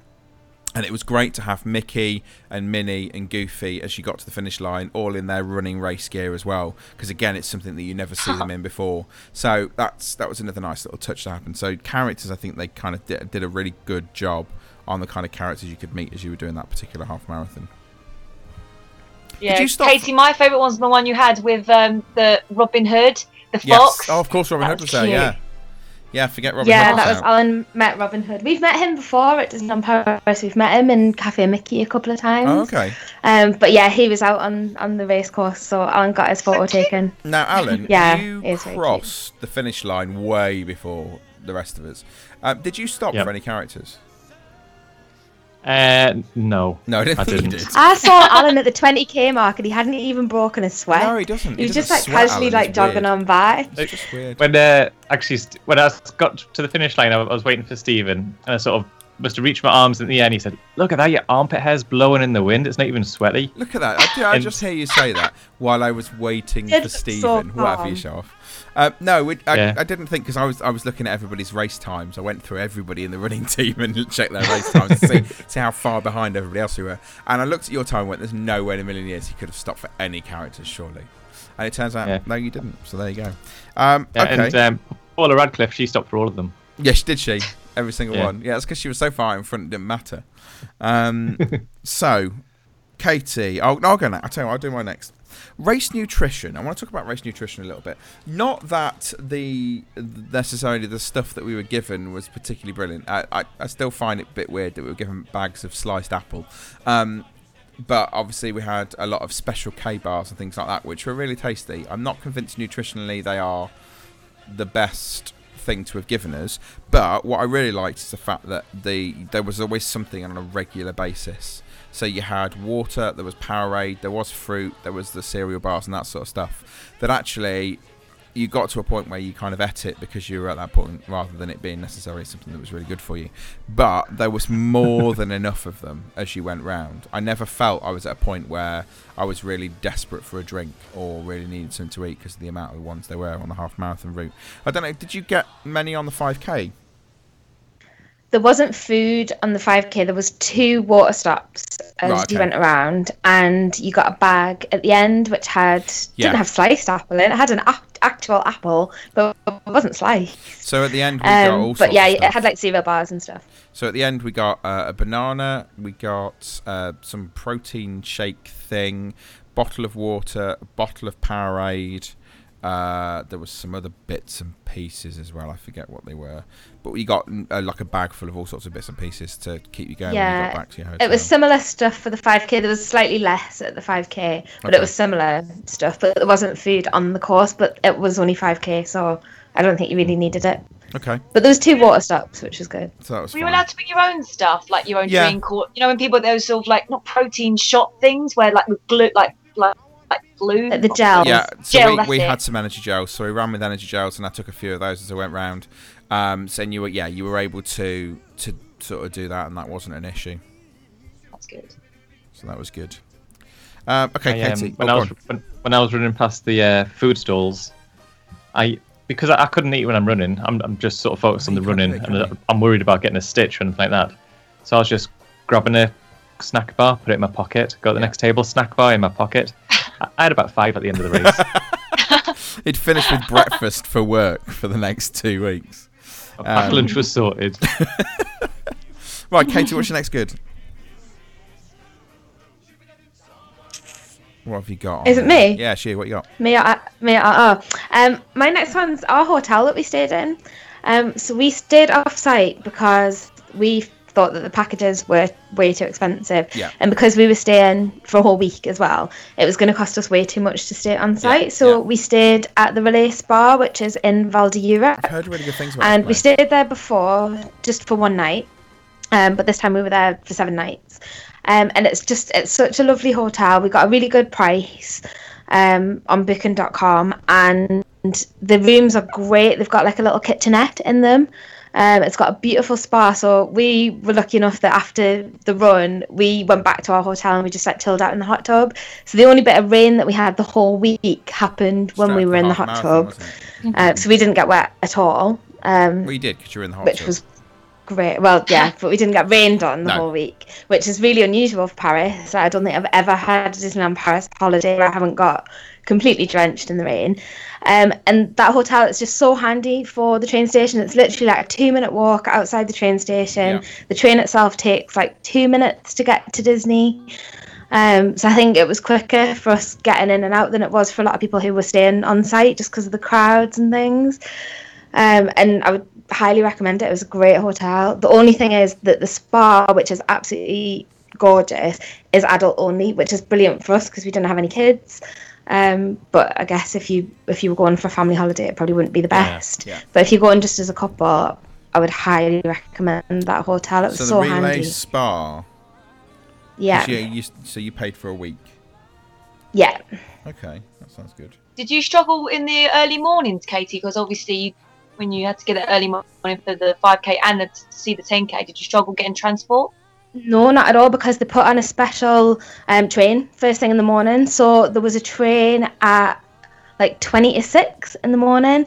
And it was great to have Mickey and Minnie and Goofy as you got to the finish line, all in their running race gear as well. Because again, it's something that you never see them in before. So that's that was another nice little touch to happen. So characters, I think they kind of did, did a really good job on the kind of characters you could meet as you were doing that particular half marathon. Yeah, you stop- Katie, my favourite one's the one you had with um, the Robin Hood, the Yes. fox. Oh, of course, Robin That Hood was was there. Yeah. Yeah. Forget Robin yeah, Hood. Yeah, that was out. Alan met Robin Hood. We've met him before at Disneyland Paris. We've met him in Cafe Mickey a couple of times. Oh, okay. Um, but yeah, he was out on, on the race course, so Alan got his photo taken. Now, Alan, Yeah, you it is crossed the finish line way before the rest of us. Um, did you stop Yep. for any characters? Uh, no. No, I didn't I didn't. did. I saw Alan at the 20k mark and he hadn't even broken a sweat. No, he doesn't. He was doesn't just like sweat, casually Alan. like It's jogging weird. on by. It's just weird. When uh, actually, st- when I got to the finish line, I I was waiting for Stephen, and I sort of must have reached my arms in the air and he said, Look at that, your armpit hair's blowing in the wind. It's not even sweaty. Look at that. I, I just hear you say that while I was waiting It's for so Stephen. Whatever you calm. show off. Uh, no, it, I, Yeah. I didn't think because I was I was looking at everybody's race times. I went through everybody in the running team and checked their race times to see, see how far behind everybody else we were. And I looked at your time and went, "There's no way in a million years he could have stopped for any characters, surely." And it turns out, Yeah. no, you didn't. So there you go. Um, Yeah, okay. And um, Paula Radcliffe, she stopped for all of them. Yes, did she? Every single one. Yeah, that's because she was so far in front, it didn't matter. Um, so, Katie, I'll, I'll go next. I'll tell you what, I'll do my next. Race nutrition. I want to talk about race nutrition a little bit. Not that the necessarily the stuff that we were given was particularly brilliant. I, I, I still find it a bit weird that we were given bags of sliced apple. Um, but obviously we had a lot of special K bars and things like that, which were really tasty. I'm not convinced nutritionally they are the best thing to have given us. But what I really liked is the fact that the there was always something on a regular basis. So you had water, there was Powerade, there was fruit, there was the cereal bars and that sort of stuff. That actually you got to a point where you kind of ate it because you were at that point rather than it being necessarily something that was really good for you. But there was more than enough of them as you went round. I never felt I was at a point where I was really desperate for a drink or really needed something to eat because of the amount of ones there were on the half marathon route. I don't know, did you get many on the 5k? There wasn't food on the 5k. There was two water stops as Right, okay. you went around, and you got a bag at the end which had Yeah. didn't have sliced apple in it. It had an ap- actual apple, but it wasn't sliced. So at the end we got Um, sorts but yeah, it had like cereal bars and stuff. So at the end, we got uh, a banana, we got uh, some protein shake thing, bottle of water, bottle of Powerade. Uh, there was some other bits and pieces as well. I forget what they were, but we got uh, like a bag full of all sorts of bits and pieces to keep you going when you Yeah, got back to your hotel. It was similar stuff for the 5k. There was slightly less at the 5k, but Okay. it was similar stuff. But there wasn't food on the course, but it was only 5k, so I don't think you really needed it. okay. But there was two water stops, which was good. So that was Were you allowed to bring your own stuff, like your own Yeah. drink, or you know, when people those sort of like not protein shot things where like with glue, like like like glue, Like the gel. Yeah, so Gel, we, we had some energy gels, so we ran with energy gels, and I took a few of those as I went round. Um, so and you were yeah, you were able to to sort of do that, and that wasn't an issue. That's good. So that was good. Um, okay, I, um, Katie. when, oh, I was, when, when I was running past the uh, food stalls, I because I, I couldn't eat when I'm running. I'm, I'm just sort of focused on the running, and can? I'm worried about getting a stitch or anything like that. So I was just grabbing a snack bar, put it in my pocket, go to the Yeah. next table, snack bar in my pocket. I, I had about five at the end of the race. He'd finished with breakfast for work for the next two weeks. My packed Um, lunch was sorted. Right, Katie, what's your next good? What have you got? Is it me? Yeah, she. What you got? Me, uh, me, uh, oh. Um, my next one's our hotel that we stayed in. Um, so we stayed off site because we thought that the packages were way too expensive. Yeah. And because we were staying for a whole week as well, it was going to cost us way too much to stay on site. so yeah. we stayed at the Relais Spa, which is in Val d'Europe. I've heard really good things about. and we stayed there before just for one night um, but this time we were there for seven nights um, and it's just it's such a lovely hotel we got a really good price um, on booking.com and the rooms are great they've got like a little kitchenette in them um, it's got a beautiful spa so we were lucky enough that after the run we went back to our hotel and we just like chilled out in the hot tub so the only bit of rain that we had the whole week happened when Straight we after were in the hot marathon, tub uh, so we didn't get wet at all um, Well, you did because you were in the hot which tub. Which was great. Well, yeah, but we didn't get rained on the No. whole week, which is really unusual for Paris. I don't think I've ever had a Disneyland Paris holiday where I haven't got completely drenched in the rain. Um, and that hotel is just so handy for the train station. It's literally like a two minute walk outside the train station. Yeah. The train itself takes like two minutes to get to Disney. Um, so I think it was quicker for us getting in and out than it was for a lot of people who were staying on site just because of the crowds and things. Um, and I would highly recommend it. It was a great hotel. The only thing is that the spa, which is absolutely gorgeous, is adult only, which is brilliant for us because we didn't have any kids. Um, but I guess if you if you were going for a family holiday, it probably wouldn't be the best. yeah. But if you're going just as a couple, I would highly recommend that hotel. It was So so, the relay handy. spa. Yeah. You, you, so you paid for a week. yeah. Okay, that sounds good. Did you struggle in the early mornings, Katie? Because obviously, when you had to get it early morning for the 5k and the, to see the 10k? Did you struggle getting transport? No, not at all, because they put on a special um, train first thing in the morning. So there was a train at like 20 to 6 in the morning, and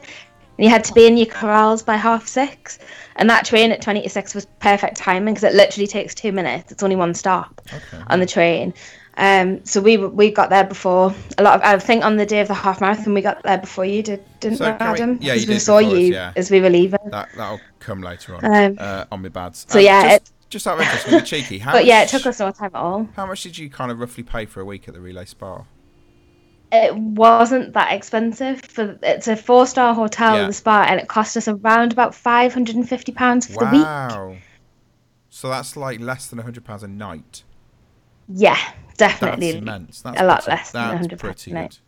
you had to be in your corrals by half six. And that train at 20 to 6 was perfect timing because it literally takes two minutes. It's only one stop Okay. on the train. Um, so we we got there before a lot of. I think on the day of the half marathon, we got there before you did, didn't So we, Adam? yeah, you we did saw you yeah. as we were leaving. That that'll come later on Um, uh, on my bads. so Um, yeah, just, just out of interest, gonna cheeky. How but yeah, it took us no time at all. How much did you kind of roughly pay for a week at the Relais Spa? it wasn't that expensive for it's a four star hotel Yeah. the spa and it cost us around about 550 pounds for the week Wow. So that's like less than hundred pounds a night. yeah That's definitely immense. That's a lot pretty, less than that's 100 pretty pounds a night.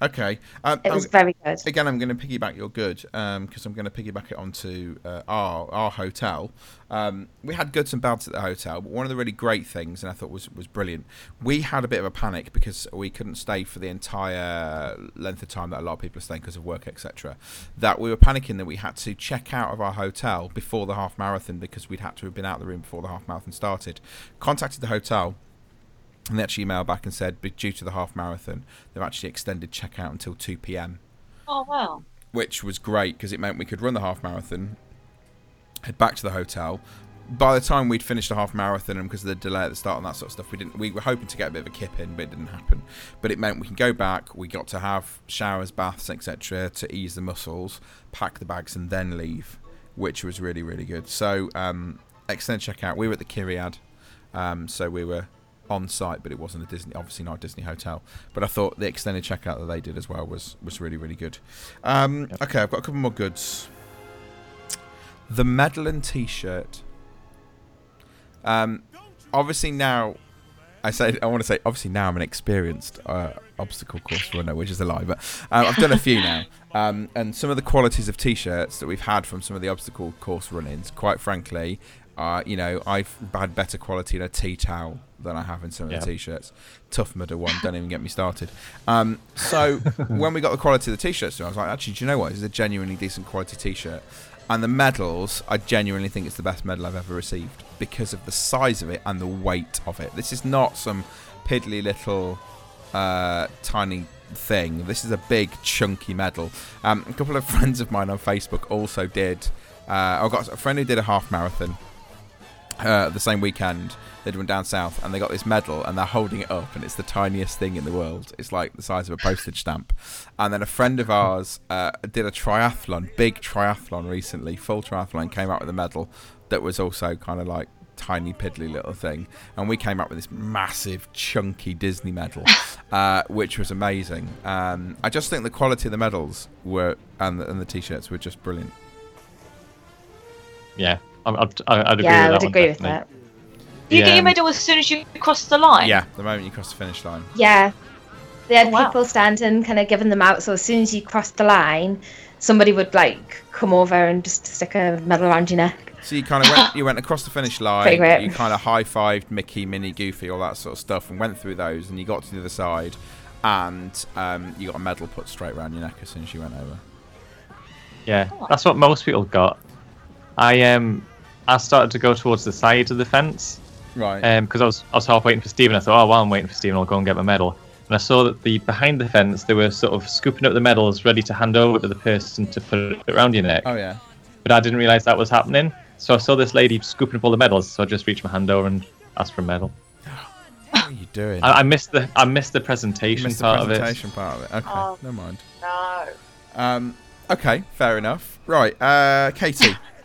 Okay. Um, it was I'm- very good again, I'm going to piggyback your good because I'm going to piggyback it onto uh, our our hotel. Um, we had goods and bads at the hotel, but one of the really great things, and I thought was was brilliant, we had a bit of a panic because we couldn't stay for the entire length of time that a lot of people are staying because of work, etc. That we were panicking that we had to check out of our hotel before the half marathon because we'd had to have been out of the room before the half marathon started. Contacted the hotel. And they actually emailed back and said, "But due to the half marathon, they've actually extended checkout until 2 p.m Oh wow. which was great because it meant we could run the half marathon, head back to the hotel. By the time we'd finished the half marathon, and because of the delay at the start and that sort of stuff, we didn't. We were hoping to get a bit of a kip in, but it didn't happen. But it meant we can go back. We got to have showers, baths, etc., to ease the muscles, pack the bags, and then leave, which was really really good. So um, extended checkout. We were at the Kyriad, um, so we were on site, but it wasn't a Disney, obviously not a Disney hotel. But I thought the extended checkout that they did as well was was really really good. Um, Okay, I've got a couple more goods. The Medlin T-shirt. Um, obviously now, I say I want to say obviously now I'm an experienced uh, obstacle course runner, which is a lie, but um, I've done a few now. Um, and some of the qualities of T-shirts that we've had from some of the obstacle course run-ins, quite frankly, uh, you know, I've had better quality in a tea towel than I have in some of Yeah. the T-shirts. Tough Mudder one, don't even get me started. Um, so when we got the quality of the T-shirts, I was like, actually, do you know what? This is a genuinely decent quality T-shirt. And the medals, I genuinely think it's the best medal I've ever received because of the size of it and the weight of it. This is not some piddly little uh, tiny thing. This is a big, chunky medal. Um, a couple of friends of mine on Facebook also did. Uh, I've got a friend who did a half marathon uh, the same weekend. They went down south and they got this medal and they're holding it up and it's the tiniest thing in the world. It's like the size of a postage stamp. And then a friend of ours uh, did a triathlon, big triathlon recently, full triathlon, came out with a medal that was also kind of like tiny piddly little thing and we came up with this massive chunky disney medal uh, which was amazing um, i just think the quality of the medals were and the, and the t-shirts were just brilliant Yeah, I- I'd, I'd agree yeah i with would that one, agree with that Do you get your medal as soon as you cross the line? yeah the moment you cross the finish line yeah they had Oh, wow. people standing kind of giving them out so as soon as you crossed the line somebody would like come over and just stick a medal around your neck So you kind of went, you went across the finish line. Pretty great. You kind of high fived Mickey, Minnie, Goofy, all that sort of stuff, and went through those. And you got to the other side, and um, you got a medal put straight around your neck as soon as you went over. Yeah, that's what most people got. I um, I started to go towards the side of the fence Right. because I was I was half waiting for Stephen. I thought, oh, while I'm waiting for Stephen, I'll go and get my medal. And I saw that the behind the fence they were sort of scooping up the medals, ready to hand over to the person to put it around your neck. oh yeah. But I didn't realise that was happening. So I saw this lady scooping up all the medals, so I just reached my hand over and asked for a medal. What are you doing? I, I missed the I missed the presentation missed the part of it. presentation part of it. Okay, Oh. never mind. No. Um, okay, fair enough. Right, uh, Katie,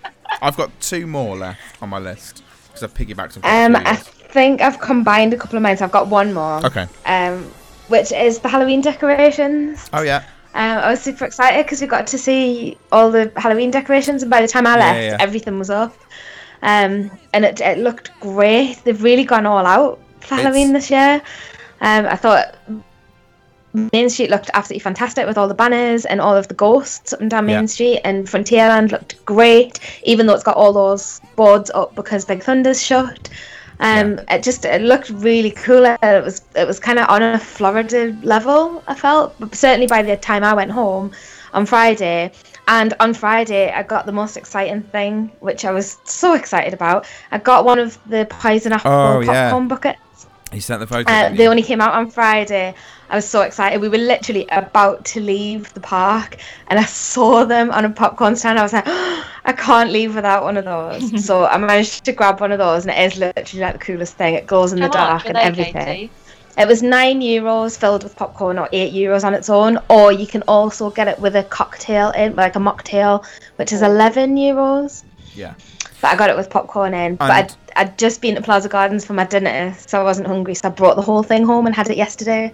I've got two more left on my list because I've piggybacked on. um i think i've combined a couple of mine so i've got one more Okay. um which is the halloween decorations Oh yeah. Um, I was super excited because we got to see all the Halloween decorations, and by the time I Yeah, left, yeah. everything was up. Um, and it, it looked great. They've really gone all out for It's- Halloween this year. Um, I thought Main Street looked absolutely fantastic with all the banners and all of the ghosts up and down Main Yeah. Street, and Frontierland looked great, even though it's got all those boards up because Big Thunder's shut. Um, it just it looked really cool. It was it was kind of on a Florida level. I felt, but certainly by the time I went home on Friday, And on Friday, I got the most exciting thing, which I was so excited about. I got one of the poison apple Oh, yeah. popcorn buckets. He sent the photo. Uh, they he? only came out on Friday. I was so excited. We were literally about to leave the park, and I saw them on a popcorn stand. I was like, I can't leave without one of those. so I managed to grab one of those, and it is literally like the coolest thing. It glows in How the dark much and everything. Katie? It was nine euros filled with popcorn, or eight euros on its own. Or you can also get it with a cocktail in, like a mocktail, which is eleven euros. yeah. But I got it with popcorn in. But I'd, I'd just been to Plaza Gardens for my dinner, so I wasn't hungry. So I brought the whole thing home and had it yesterday.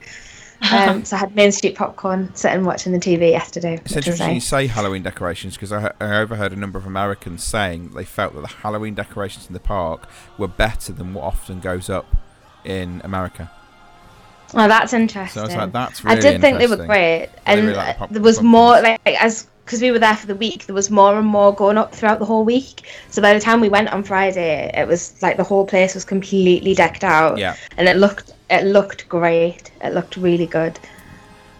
Um, so I had Main Street popcorn sitting watching the TV yesterday. It's interesting you say Halloween decorations because I, I overheard a number of Americans saying they felt that the Halloween decorations in the park were better than what often goes up in America. Oh, that's interesting. So I was like, that's really I did think they were great, and really like the pop- there was pumpkins. more like as because we were there for the week. There was more and more going up throughout the whole week. So by the time we went on Friday, it was like the whole place was completely decked out. Yeah. and it looked it looked great. It looked really good.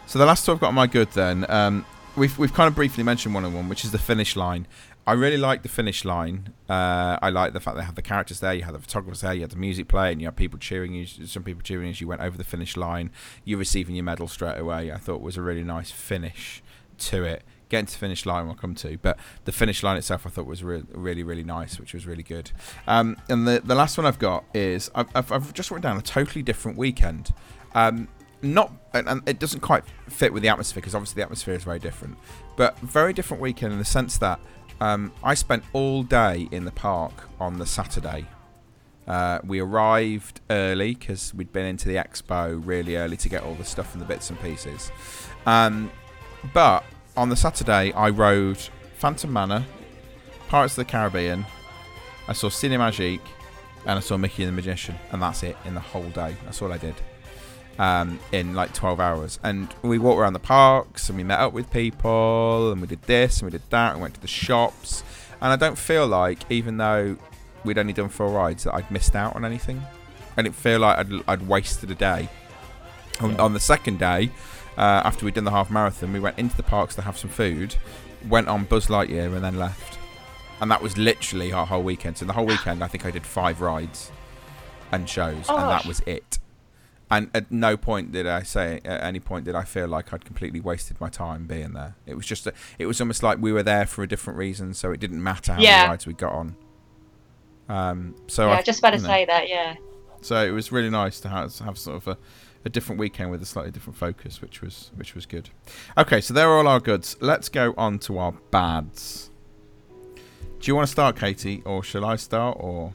So the last two I've got on my good then, um, we've we've kind of briefly mentioned one of one, which is the finish line. I really like the finish line. Uh, I like the fact they had the characters there, you had the photographers there, you had the music playing, you had people cheering you, some people cheering as you went over the finish line. You receiving your medal straight away. I thought was a really nice finish to it. Getting to finish line we'll come to, but the finish line itself I thought was re- really really nice, which was really good. Um, and the the last one I've got is I've, I've, I've just written down a totally different weekend. Um, not and, it doesn't quite fit with the atmosphere because obviously the atmosphere is very different but very different weekend in the sense that um, i spent all day in the park on the saturday uh, we arrived early because we'd been into the expo really early to get all the stuff and the bits and pieces um, but on the saturday i rode phantom manor pirates of the caribbean i saw cine magique and i saw mickey and the magician and that's it in the whole day that's all i did um, in like 12 hours. And we walked around the parks and we met up with people and we did this and we did that and went to the shops. And I don't feel like, even though we'd only done four rides, that I'd missed out on anything. I didn't feel like I'd, I'd wasted a day. On, on the second day, uh, after we'd done the half marathon, we went into the parks to have some food, went on Buzz Lightyear, and then left. And that was literally our whole weekend. So the whole weekend, I think I did five rides and shows, and that was it. And at no point did I say, at any point did I feel like I'd completely wasted my time being there. It was just, a, it was almost like we were there for a different reason, so it didn't matter how Yeah. many rides we got on. Um, so yeah, I just about to know, say that. Yeah. so it was really nice to have, have sort of a, a different weekend with a slightly different focus, which was which was good. Okay, so there are all our goods. Let's go on to our bads. Do you want to start, Katie, or shall I start? Or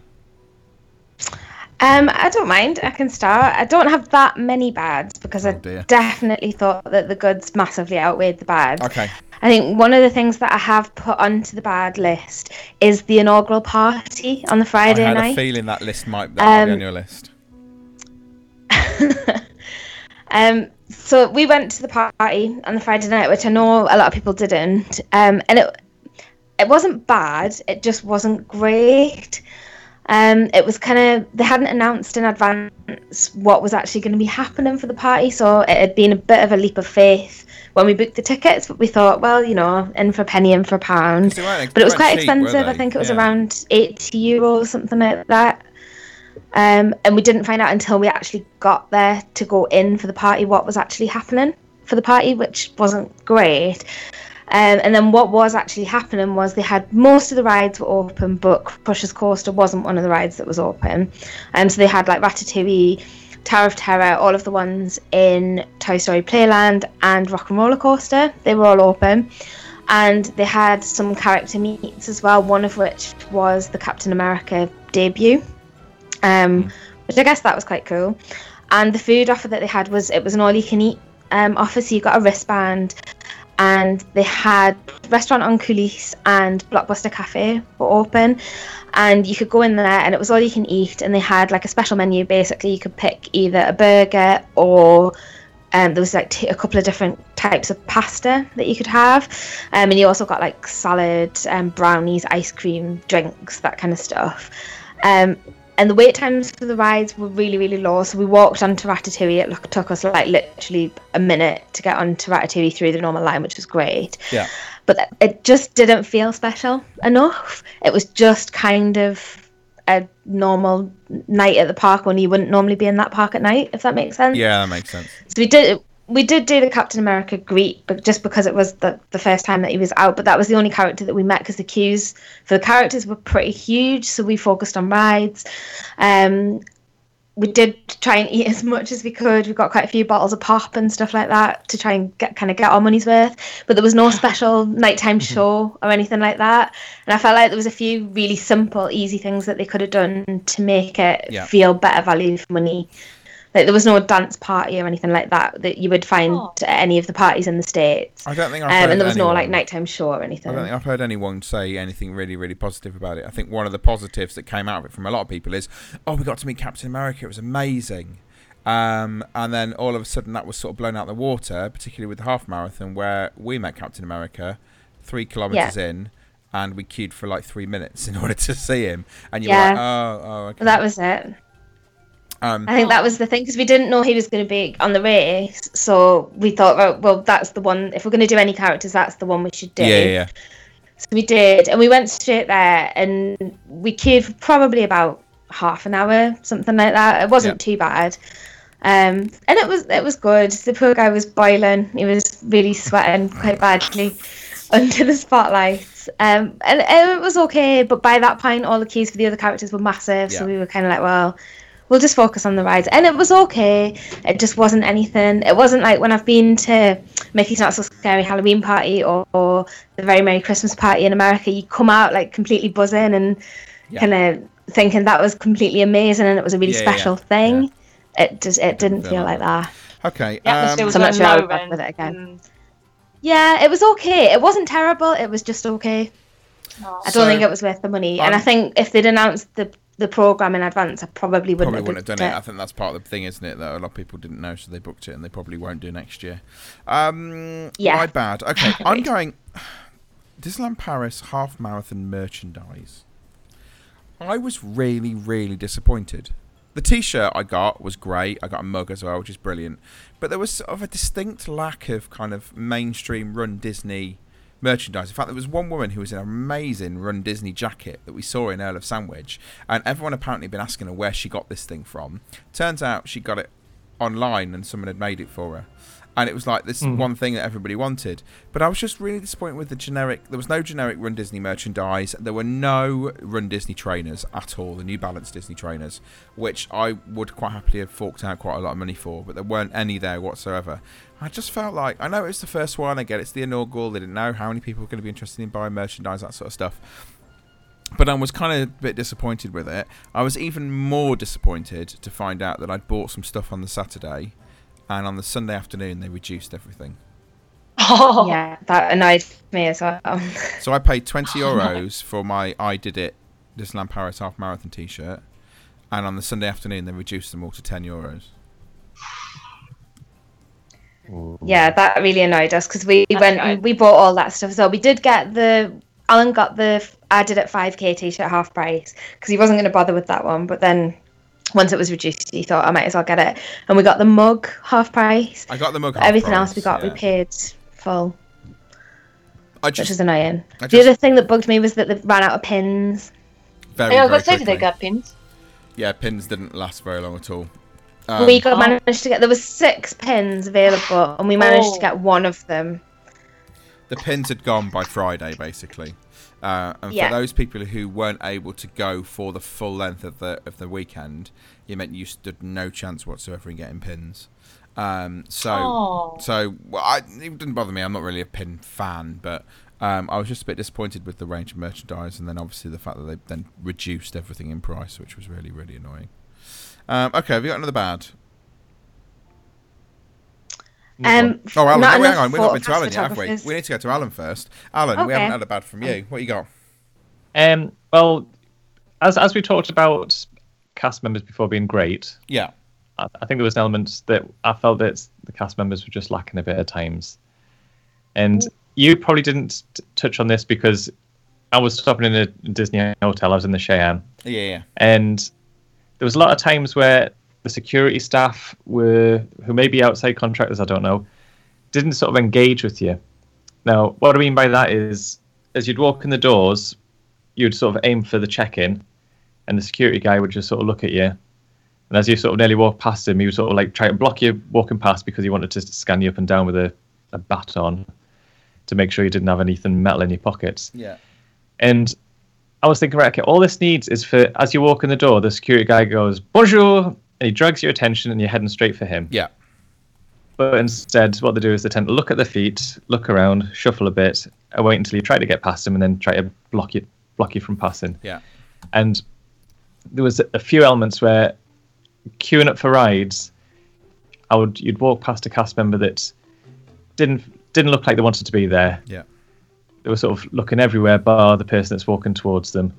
Um, I don't mind. I can start. I don't have that many bads because Oh, I definitely thought that the goods massively outweighed the bads. okay, I think one of the things that I have put onto the bad list is the inaugural party on the Friday night. I had night. a feeling that list might that might be Um, on your list. Um, so we went to the party on the Friday night, which I know a lot of people didn't. Um, and it it wasn't bad. It just wasn't great. Um, it was kind of they hadn't announced in advance what was actually going to be happening for the party, so it had been a bit of a leap of faith when we booked the tickets. But we thought, well, you know, in for a penny, in for a pound. But it was quite cheap, expensive. I think it was Yeah. around eighty euros, something like that. Um, and we didn't find out until we actually got there to go in for the party what was actually happening for the party, which wasn't great. Um, and then what was actually happening was they had most of the rides were open, but Crusher's Coaster wasn't one of the rides that was open. Um, so they had like Ratatouille, Tower of Terror, all of the ones in Toy Story Playland and Rock and Roller Coaster. They were all open. And they had some character meets as well, one of which was the Captain America debut um, which I guess that was quite cool. And the food offer that they had was it was an all you can eat um, offer, so you got a wristband, and they had restaurant en Coulisse and Blockbuster Cafe were open, and you could go in there and it was all you can eat, and they had like a special menu. Basically, you could pick either a burger or um, there was like t- a couple of different types of pasta that you could have, um, and you also got like salad, um, brownies, ice cream, drinks, that kind of stuff. Um, and the wait times for the rides were really, really low. So we walked onto Ratatouille. It took us like literally a minute to get onto Ratatouille through the normal line, which was great. Yeah, but it just didn't feel special enough. It was just kind of a normal night at the park when you wouldn't normally be in that park at night, if that makes sense. Yeah, that makes sense. So we did we did do the Captain America greet, but just because it was the, the first time that he was out. But that was the only character that we met because the queues for the characters were pretty huge. So we focused on rides. Um, we did try and eat as much as we could. We got quite a few bottles of pop and stuff like that to try and get kind of get our money's worth. But there was no special nighttime show or anything like that. And I felt like there was a few really simple, easy things that they could have done to make it Yeah. feel better value for money. Like there was no dance party or anything like that that you would find Oh. at any of the parties in the states. I don't think Um, I've heard and there was no like nighttime show or anything. I don't think I've heard anyone say anything really, really positive about it. I think one of the positives that came out of it from a lot of people is, oh, we got to meet Captain America. It was amazing. Um, and then all of a sudden that was sort of blown out the water, particularly with the half marathon where we met Captain America three kilometres in and we queued for like three minutes in order to see him. And you were like, oh, oh, okay. That was it. Um, I think that was the thing because we didn't know he was going to be on the race, so we thought, well, well, that's the one. If we're going to do any characters, that's the one we should do. yeah, yeah, yeah. So we did, and we went straight there, and we queued for probably about half an hour, something like that. It wasn't too bad, um, and it was it was good. The poor guy was boiling; he was really sweating quite badly under the spotlights, um, and, and it was okay. But by that point, all the queues for the other characters were massive, so we were kind of like, well. We'll just focus on the rides, and it was okay. It just wasn't anything. It wasn't like when I've been to Mickey's Not So Scary Halloween Party or, or the Very Merry Christmas Party in America. You come out like completely buzzing and Yeah. kind of thinking that was completely amazing and it was a really Yeah, yeah, special yeah. thing. It just it didn't feel feel like like that. Okay. The atmosphere um, So I'm not sure I low would with it again. mm, Yeah, it was okay. It wasn't terrible. It was just okay. oh. I don't think it was worth the money. and I um, think if they'd announced the the program in advance, I probably wouldn't probably have wouldn't have done it. I think that's part of the thing, isn't it? That a lot of people didn't know, so they booked it, and they probably won't do next year. Um, Yeah. my bad. Okay, I'm going. Disneyland Paris half marathon merchandise. I was really, really disappointed. The T-shirt I got was great. I got a mug as well, which is brilliant. But there was sort of a distinct lack of kind of mainstream Run Disney merchandise. In fact, there was one woman who was in an amazing Run Disney jacket that we saw in Earl of Sandwich, and everyone apparently been asking her where she got this thing from. Turns out she got it online, and someone had made it for her. And it was like this Hmm. one thing that everybody wanted. But I was just really disappointed with the generic. There was no generic Run Disney merchandise. There were no Run Disney trainers at all. The New Balance Disney trainers, which I would quite happily have forked out quite a lot of money for, but there weren't any there whatsoever. I just felt like I know it's the first one. I get it's the inaugural. They didn't know how many people were going to be interested in buying merchandise, that sort of stuff. But I was kind of a bit disappointed with it. I was even more disappointed to find out that I'd bought some stuff on the Saturday, and on the Sunday afternoon they reduced everything. Oh. Yeah, that annoyed me as well. So I paid 20 euros for my I Did It Disneyland Paris half marathon t shirt, and on the Sunday afternoon they reduced them all to 10 euros. Mm-hmm. Yeah, that really annoyed us because we That's went right. and we bought all that stuff. So we did get the Alan got the I did it 5k t-shirt half price because he wasn't going to bother with that one. But then once it was reduced, he thought I might as well get it, and we got the mug half price. I got the mug. Half everything price, else we got yeah. we paid full, I which just was annoying. I the other thing that bugged me was that they ran out of pins. very, Yeah, I very was going to say, quickly. they got pins. Yeah, pins didn't last very long at all. Um, we got Oh. managed to get there was six pins available, and we managed Oh. to get one of them. the pins had gone by Friday, basically. Uh, and Yeah. for those people who weren't able to go for the full length of the of the weekend, it meant you stood no chance whatsoever in getting pins. Um, so, Oh. so well, I, it didn't bother me. I'm not really a pin fan, but um, I was just a bit disappointed with the range of merchandise, and then obviously the fact that they then reduced everything in price, which was really really annoying. Um, okay, have you got another bad? Um, Oh, Alan, no, hang on. We've not been to Alan yet, have we? We need to go to Alan first. Alan, we haven't had a bad from you. What you got? Um, well, as as we talked about cast members before being great, Yeah. I, I think there was an element that I felt that the cast members were just lacking a bit at times. And you probably didn't t- touch on this because I was stopping in a Disney hotel. I was in the Cheyenne, Yeah, yeah. and there was a lot of times where the security staff were, who may be outside contractors, I don't know, didn't sort of engage with you. Now, what I mean by that is, as you'd walk in the doors, you'd sort of aim for the check-in, and the security guy would just sort of look at you. And as you sort of nearly walk past him, he would sort of like try to block you walking past because he wanted to scan you up and down with a, a baton to make sure you didn't have anything metal in your pockets. Yeah. And I was thinking, right, okay, all this needs is for as you walk in the door, the security guy goes, bonjour, and he drags your attention and you're heading straight for him. Yeah. But instead, what they do is they tend to look at the feet, look around, shuffle a bit, and wait until you try to get past them, and then try to block you, block you from passing. Yeah. And there was a few elements where queuing up for rides, I would you'd walk past a cast member that didn't didn't look like they wanted to be there. Yeah. They were sort of looking everywhere, bar the person that's walking towards them.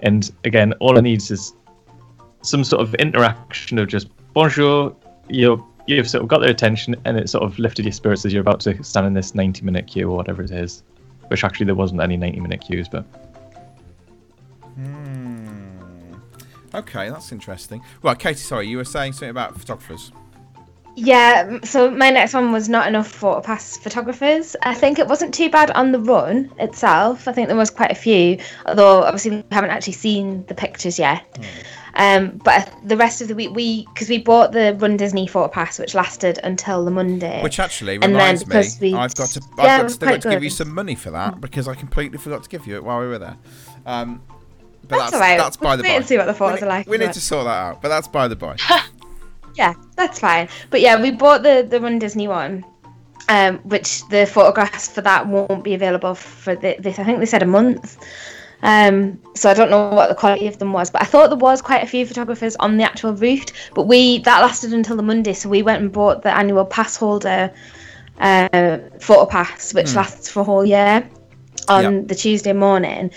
And again, all it needs is some sort of interaction of just bonjour. You're you've sort of got their attention, and it sort of lifted your spirits as you're about to stand in this 90 minute queue or whatever it is. Which actually there wasn't any 90 minute queues, but hmm. Okay, that's interesting. Right, Katie, sorry, you were saying something about photographers. Yeah, so my next one was not enough photo pass photographers. I think it wasn't too bad on the run itself. I think there was quite a few, although obviously we haven't actually seen the pictures yet. Um, but the rest of the week, we because we bought the Run Disney photo pass, which lasted until the Monday. Which actually And then reminds me, we- I've got to, I've Yeah, got to, still got to give you some money for that because I completely forgot to give you it while we were there. Um, but That's that's, alright. that's by We'll the wait by. and see what the photos we, are like We need well. to sort that out, but that's by the by. Yeah, that's fine. But yeah, we bought the the Run Disney one, um, which the photographs for that won't be available for the, this. I think they said a month. Um, so I don't know what the quality of them was, but I thought there was quite a few photographers on the actual route. But we that lasted until the Monday, so we went and bought the annual pass holder uh, photo pass, which lasts for a whole year on Yep. the Tuesday morning.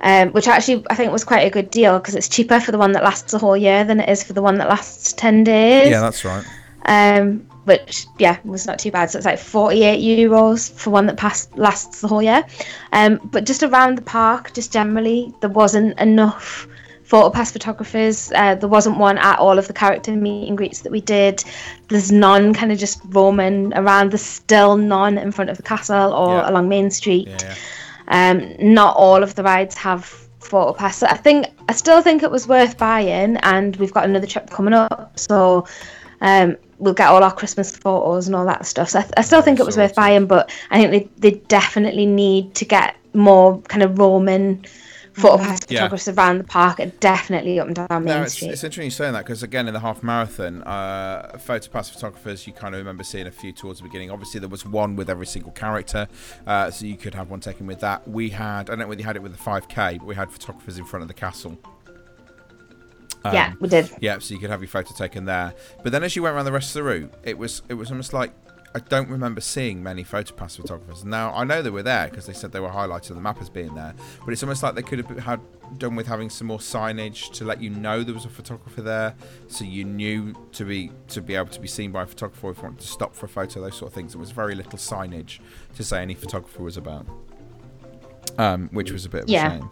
Um, which actually I think was quite a good deal because it's cheaper for the one that lasts a whole year than it is for the one that lasts ten days yeah, that's right. um, which yeah was not too bad. So it's like 48 euros for one that pass, lasts the whole year. Um, but just around the park, just generally, there wasn't enough photo pass photographers. Uh, there wasn't one at all of the character meet and greets that we did. There's none kind of just roaming around. There's still none in front of the castle or Yeah. along Main Street. Yeah. Um, not all of the rides have photo pass. I think I still think it was worth buying, and we've got another trip coming up, so um, we'll get all our Christmas photos and all that stuff. So I, I still think it was worth Sorted. buying, but I think they, they definitely need to get more kind of Roman photo pass Yeah. photographers around the park. and Definitely up and down Main No, it's, Street. it's interesting you saying that because again in the half marathon, uh, photo pass photographers, you kind of remember seeing a few towards the beginning. Obviously, there was one with every single character, uh, so you could have one taken with that. We had, I don't know whether you had it with the 5K, but we had photographers in front of the castle. Um, yeah, we did. Yeah, so you could have your photo taken there. But then as you went around the rest of the route, it was it was almost like I don't remember seeing many photopass photographers. Now I know they were there because they said they were highlighted on the map as being there. But it's almost like they could have had done with having some more signage to let you know there was a photographer there, so you knew to be to be able to be seen by a photographer if you wanted to stop for a photo, those sort of things. There was very little signage to say any photographer was about, um, which was a bit of Yeah. a shame.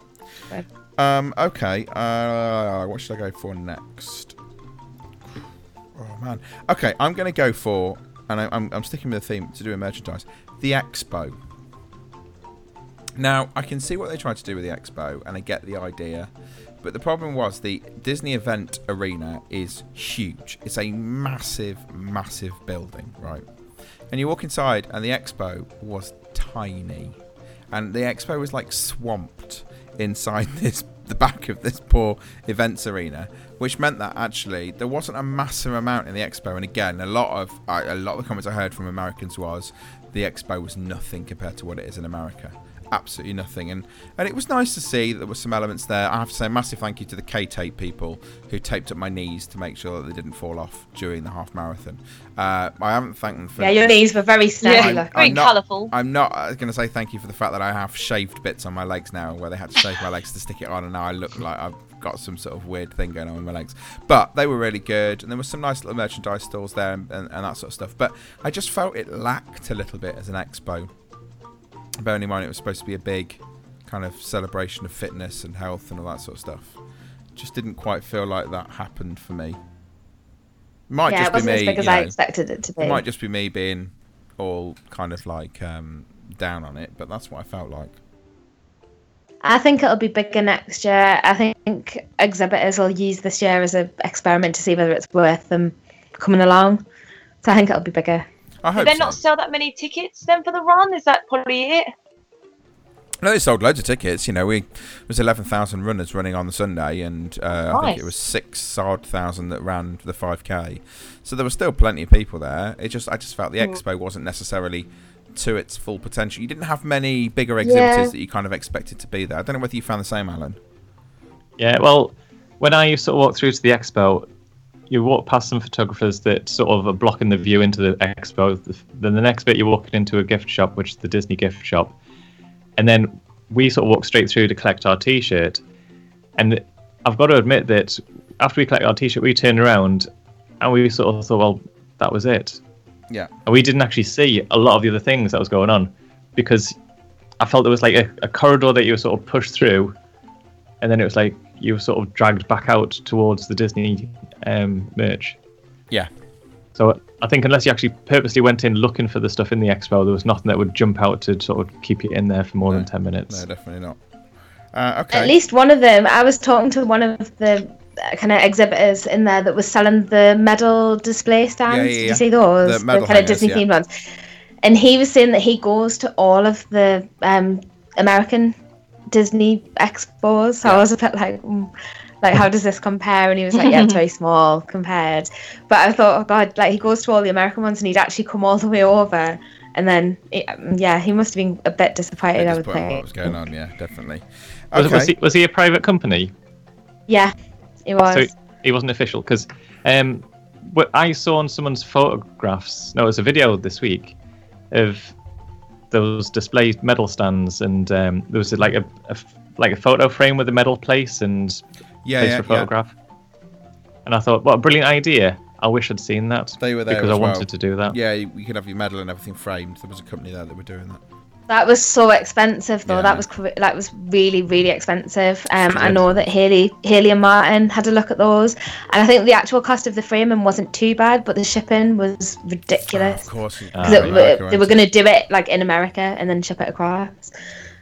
Right. Um, okay, uh, what should I go for next? Oh man. Okay, I'm going to go for, and I, I'm, I'm sticking with the theme to do a merchandise, the Expo. Now, I can see what they tried to do with the Expo, and I get the idea. But the problem was the Disney Event Arena is huge. It's a massive, massive building, right? And you walk inside, and the Expo was tiny. And the Expo was like swamped inside this the back of this poor events arena, which meant that actually there wasn't a massive amount in the expo. And again, a lot of a lot of the comments I heard from Americans was the expo was nothing compared to what it is in America. Absolutely nothing, and and it was nice to see that there were some elements there. I have to say, massive thank you to the K-tape people who taped up my knees to make sure that they didn't fall off during the half marathon. Uh, I haven't thanked them for Yeah, your knees were very steady. Yeah. Very colourful. I'm not going to say thank you for the fact that I have shaved bits on my legs now, where they had to shave my legs to stick it on, and now I look like I've got some sort of weird thing going on with my legs. But they were really good, and there were some nice little merchandise stalls there and, and, and that sort of stuff. But I just felt it lacked a little bit as an expo. Bearing in mind it was supposed to be a big kind of celebration of fitness and health and all that sort of stuff. Just didn't quite feel like that happened for me. Might yeah, just it wasn't be as me. big as you I expected it to be. It might just be me being all kind of like um, down on it, but that's what I felt like. I think it'll be bigger next year. I think exhibitors will use this year as an experiment to see whether it's worth them coming along. So I think it'll be bigger. I hope Did they so. not sell that many tickets then for the run? Is that probably it? No, they sold loads of tickets. You know, we it was eleven thousand runners running on the Sunday, and uh, I think it was six odd thousand that ran the five k. So there were still plenty of people there. It just, I just felt the Mm. expo wasn't necessarily to its full potential. You didn't have many bigger exhibitors Yeah. that you kind of expected to be there. I don't know whether you found the same, Alan. Yeah, well, when I sort of walk through to the expo, you walk past some photographers that sort of are blocking the view into the expo. Then the next bit, you're walking into a gift shop, which is the Disney gift shop. And then we sort of walk straight through to collect our t shirt. And I've got to admit that after we collect our t shirt, we turned around and we sort of thought, well, that was it. Yeah, And we didn't actually see a lot of the other things that was going on because I felt there was like a, a corridor that you were sort of pushed through, and then it was like you were sort of dragged back out towards the Disney um, merch. yeah, So I think unless you actually purposely went in looking for the stuff in the expo, there was nothing that would jump out to sort of keep you in there for more No. than ten minutes. no, definitely not. Uh, okay. At least one of them. I was talking to one of the kind of exhibitors in there that was selling the medal display stands. Yeah, yeah, Did yeah. you see those? The medal kind of Disney yeah. themed ones. And he was saying that he goes to all of the um, American Disney expos. So I was a bit like, mm, like how does this compare? And he was like, yeah, it's very small compared. But I thought, oh god, like he goes to all the American ones and he'd actually come all the way over. And then, yeah, he must have been a bit disappointed. I would this point, what was going on? Yeah, definitely. Was, Okay. was, he, was he a private company? Yeah, it was. So he wasn't official because um, what I saw on someone's photographs. No, it was a video this week of those display medal stands, and um, there was like a, a like a photo frame with a medal place and yeah, place yeah, for yeah. photograph. And I thought, what a brilliant idea! I wish I'd seen that They were there because I wanted well. to do that. Yeah, you, you could have your medal and everything framed. There was a company there that were doing that. That was so expensive, though. Yeah. That was that was really really expensive. Um, I know that Haley Haley and Martin had a look at those, and I think the actual cost of the framing wasn't too bad, but the shipping was ridiculous. Of course. you- Ah, right. America, they were going to do it like in America and then ship it across.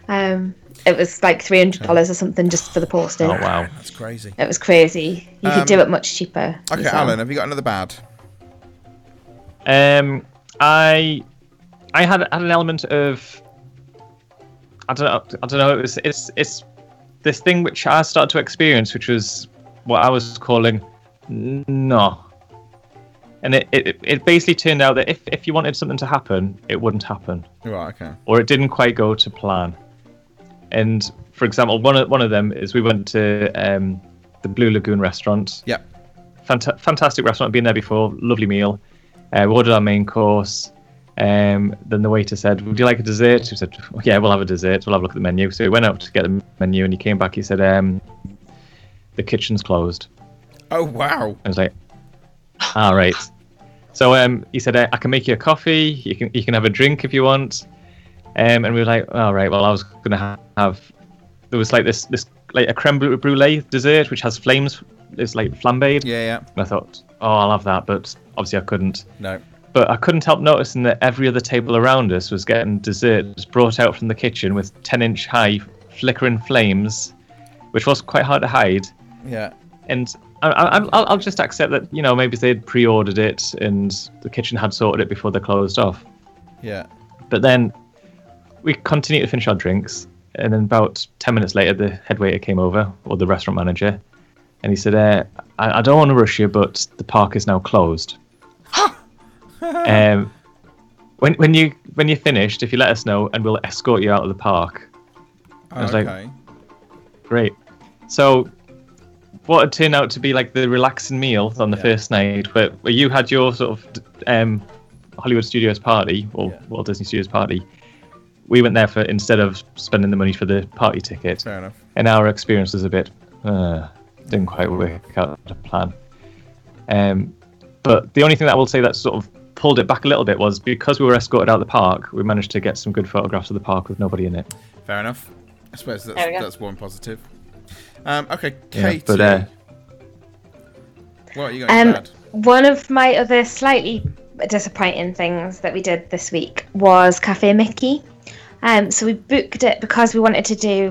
Um, it was like three hundred dollars or something just for the postage. Oh wow! That's crazy. It was crazy. You Um, could do it much cheaper. Okay, yourself. Alan, have you got another bad? Um, I I had had an element of I don't know. I don't know. It was it's it's this thing which I started to experience, which was what I was calling no. And it, it, it basically turned out that if, if you wanted something to happen, it wouldn't happen, Right, okay. or it didn't quite go to plan. And for example, one of one of them is we went to um, the Blue Lagoon restaurant, Yep. Fanta- fantastic restaurant. Been there before. Lovely meal. Uh, we ordered our main course. Um, then the waiter said, "Would you like a dessert?" He said, "Yeah, we'll have a dessert. We'll have a look at the menu." So he went out to get the menu, and he came back. He said, um, "The kitchen's closed." Oh, wow. I was like, "All right." So um, he said, "I I can make you a coffee. You can you can have a drink if you want." Um, and we were like, "All right." Well, I was gonna ha- have. There was like this this like a creme brulee dessert which has flames. It's like flambéed. Yeah, yeah. And I thought, oh, I'll have that, but obviously I couldn't. No. But I couldn't help noticing that every other table around us was getting desserts brought out from the kitchen with 10 inch high flickering flames, which was quite hard to hide. Yeah. And I, I, I'll, I'll just accept that, you know, maybe they'd pre ordered it and the kitchen had sorted it before they closed off. Yeah. But then we continued to finish our drinks. And then about 10 minutes later, the head waiter came over, or the restaurant manager, and he said, uh, I, I don't want to rush you, but the park is now closed. um, when, when, you, when you're finished, if you let us know, and we'll escort you out of the park. I was like- Great. So, what had turned out to be like the relaxing meal on the Yeah. first night, where, where you had your sort of um, Hollywood Studios party or Yeah. Walt Disney Studios party, we went there for instead of spending the money for the party ticket, Fair enough. and our experience was a bit uh, didn't quite work out to plan. Um, but the only thing that I will say that sort of pulled it back a little bit was because we were escorted out of the park, we managed to get some good photographs of the park with nobody in it. Fair enough. I suppose that's, There we go. that's one positive. Um, okay, Yeah, Katie. but, uh, what you got Um, bad? one of my other slightly disappointing things that we did this week was Cafe Mickey. Um, so we booked it because we wanted to do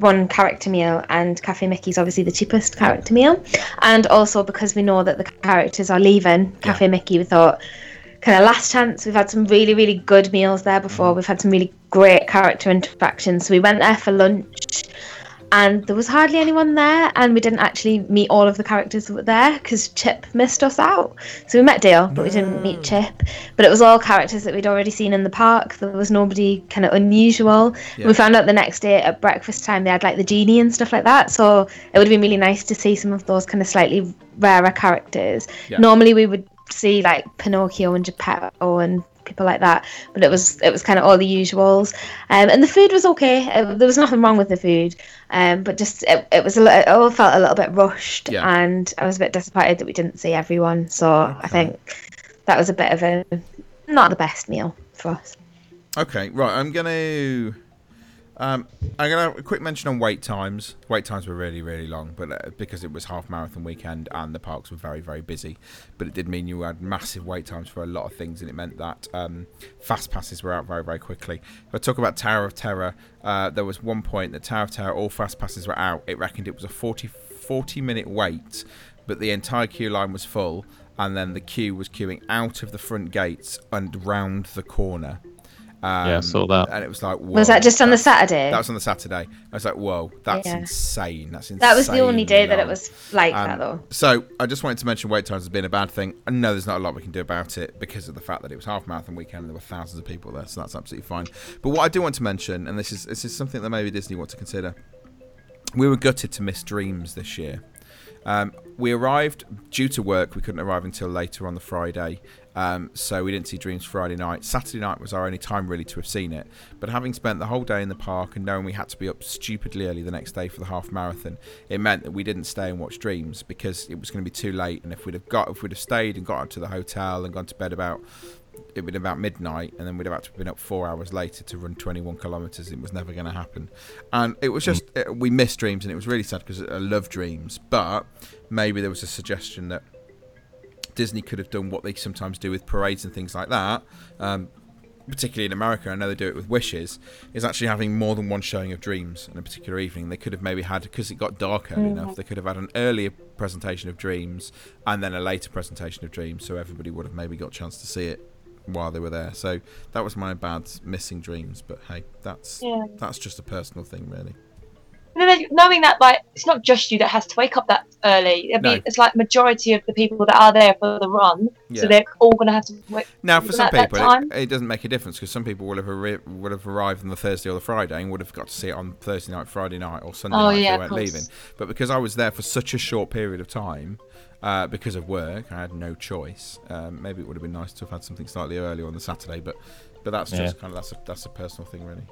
one character meal, and Cafe Mickey's obviously the cheapest character meal, and also because we know that the characters are leaving Cafe Mickey, we thought kind of last chance. We've had some really, really good meals there before. Mm. We've had some really great character interactions. So we went there for lunch, and there was hardly anyone there, and we didn't actually meet all of the characters that were there because Chip missed us out. So we met Dale, but we didn't meet Chip. But it was all characters that we'd already seen in the park. There was nobody kind of unusual. Yeah. We found out the next day at breakfast time they had like the genie and stuff like that. So it would have been really nice to see some of those kind of slightly rarer characters. Yeah. Normally we would see like Pinocchio and Geppetto and people like that, but it was it was kind of all the usuals. Um, and the food was okay. Uh there was nothing wrong with the food, um, but just it, it was a little, it all felt a little bit rushed, Yeah. and I was a bit disappointed that we didn't see everyone. So I think that was a bit of a not the best meal for us. Okay, right. I'm gonna. Um, I'm gonna have a quick mention on wait times. Wait times were really, really long, but uh, because it was half marathon weekend and the parks were very, very busy, but it did mean you had massive wait times for a lot of things, and it meant that um, fast passes were out very, very quickly. If I talk about Tower of Terror, uh, there was one point that Tower of Terror, all fast passes were out. It reckoned it was a 40, 40 minute wait, but the entire queue line was full, and then the queue was queuing out of the front gates and round the corner. Um, Yeah, I saw that. And it was like, Was that just on the Saturday? That was on the Saturday. I was like, whoa, that's Yeah. insane. That's insane. that was the only day that it was like Um, that though. So I just wanted to mention wait times has been a bad thing. I know there's not a lot we can do about it because of the fact that it was half marathon weekend and there were thousands of people there, so that's absolutely fine. But what I do want to mention, and this is this is something that maybe Disney want to consider, we were gutted to miss Dreams this year. Um, we arrived due to work. We couldn't arrive until later on the Friday, um, so we didn't see Dreams Friday night. Saturday night was our only time really to have seen it. But having spent the whole day in the park and knowing we had to be up stupidly early the next day for the half marathon, it meant that we didn't stay and watch Dreams because it was going to be too late. And if we'd have got, if we'd have stayed and got up to the hotel and gone to bed about it would have been about midnight, and then we'd have had to have been up four hours later to run 21 kilometres. It was never going to happen, and it was just it, we missed dreams, and it was really sad because I love dreams. But maybe there was a suggestion that Disney could have done what they sometimes do with parades and things like that. Um, particularly in America, I know they do it with Wishes, is actually having more than one showing of Dreams in a particular evening. They could have maybe had, because it got dark early enough, they could have had an earlier presentation of Dreams and then a later presentation of Dreams, so everybody would have maybe got a chance to see it while they were there. So that was my bad missing Dreams, but hey, that's Yeah. that's just a personal thing, really. And then knowing that like it's not just you that has to wake up that early. It'd be, No. It's like majority of the people that are there for the run, Yeah. so they're all going to have to wake. Now, for some that people, time. it, it doesn't make a difference because some people would have arri- would have arrived on the Thursday or the Friday and would have got to see it on Thursday night, Friday night, or Sunday Oh, night yeah, if they weren't leaving. But because I was there for such a short period of time, uh, because of work, I had no choice. Um, maybe it would have been nice to have had something slightly earlier on the Saturday, but but that's just Yeah. kind of that's a that's a personal thing, really.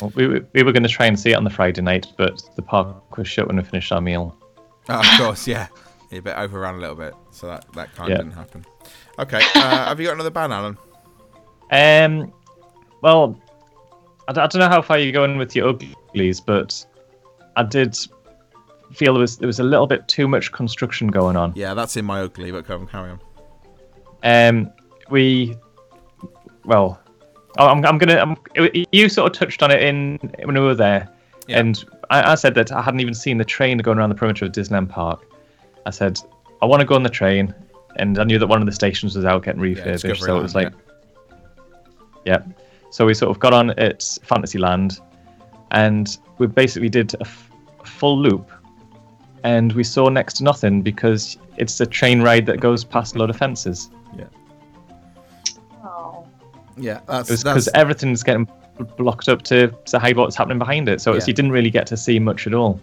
Well, we, were- we were going to try and see it on the Friday night, but the park was shut when we finished our meal. Oh, of course, yeah. A bit overran a little bit, so that that kind Yeah. didn't happen. Okay, uh, have you got another ban, Alan? Um, well, I don't know how far you're going with your uglies, but I did feel there was there was a little bit too much construction going on. Yeah, that's in my ugly, but come carry on. Um, we, well, Oh, I'm I'm gonna. I'm, you sort of touched on it in when we were there, Yeah. and I, I said that I hadn't even seen the train going around the perimeter of Disneyland Park. I said I want to go on the train, and I knew that one of the stations was out getting refurbished, Discovery so it was like, yeah. So we sort of got on at Fantasyland, and we basically did a, f- a full loop, and we saw next to nothing because it's a train ride that goes past a lot of fences. Yeah, that's It was because everything's getting blocked up to, to hide what's happening behind it. So it's, Yeah. you didn't really get to see much at all.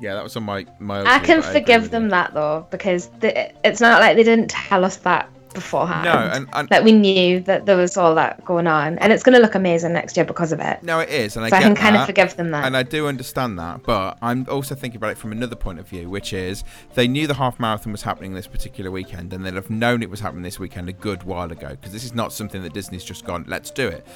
yeah, that was on my my. I can forgive with them that though because the, it's not like they didn't tell us that beforehand. No, and, and that we knew that there was all that going on, and it's going to look amazing next year because of it. no, it is, and I so I can kind of forgive them that. And I do understand that, but I'm also thinking about it from another point of view, which is they knew the half marathon was happening this particular weekend, and they'd have known it was happening this weekend a good while ago, because this is not something that Disney's just gone, let's do it.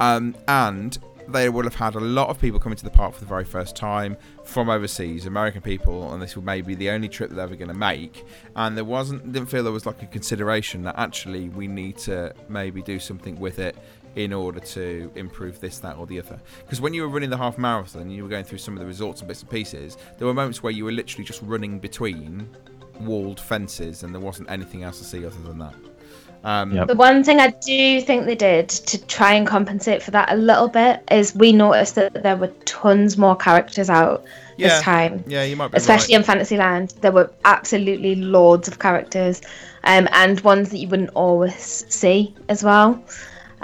Um, and they will have had a lot of people coming to the park for the very first time from overseas, American people, and this will maybe be the only trip they're ever going to make. And there wasn't, didn't feel there was like a consideration that actually we need to maybe do something with it in order to improve this, that, or the other. Because when you were running the half marathon, you were going through some of the resorts and bits and pieces. There were moments where you were literally just running between walled fences, and there wasn't anything else to see other than that. Um, Yep. The one thing I do think they did to try and compensate for that a little bit is we noticed that there were tons more characters out Yeah. this time. Yeah, you might be Especially right. in Fantasyland, there were absolutely loads of characters, um, and ones that you wouldn't always see as well.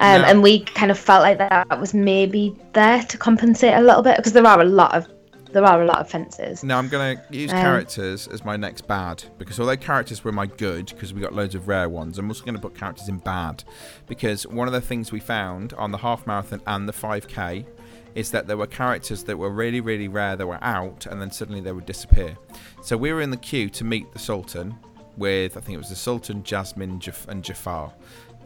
Um, No. And we kind of felt like that was maybe there to compensate a little bit because there are a lot of there are a lot of fences. Now I'm going to use Um, characters as my next bad because although characters were my good because we got loads of rare ones, I'm also going to put characters in bad because one of the things we found on the half marathon and the 5k is that there were characters that were really really rare that were out and then suddenly they would disappear. So we were in the queue to meet the Sultan with I think it was the Sultan, Jasmine, Jaf- and Jafar.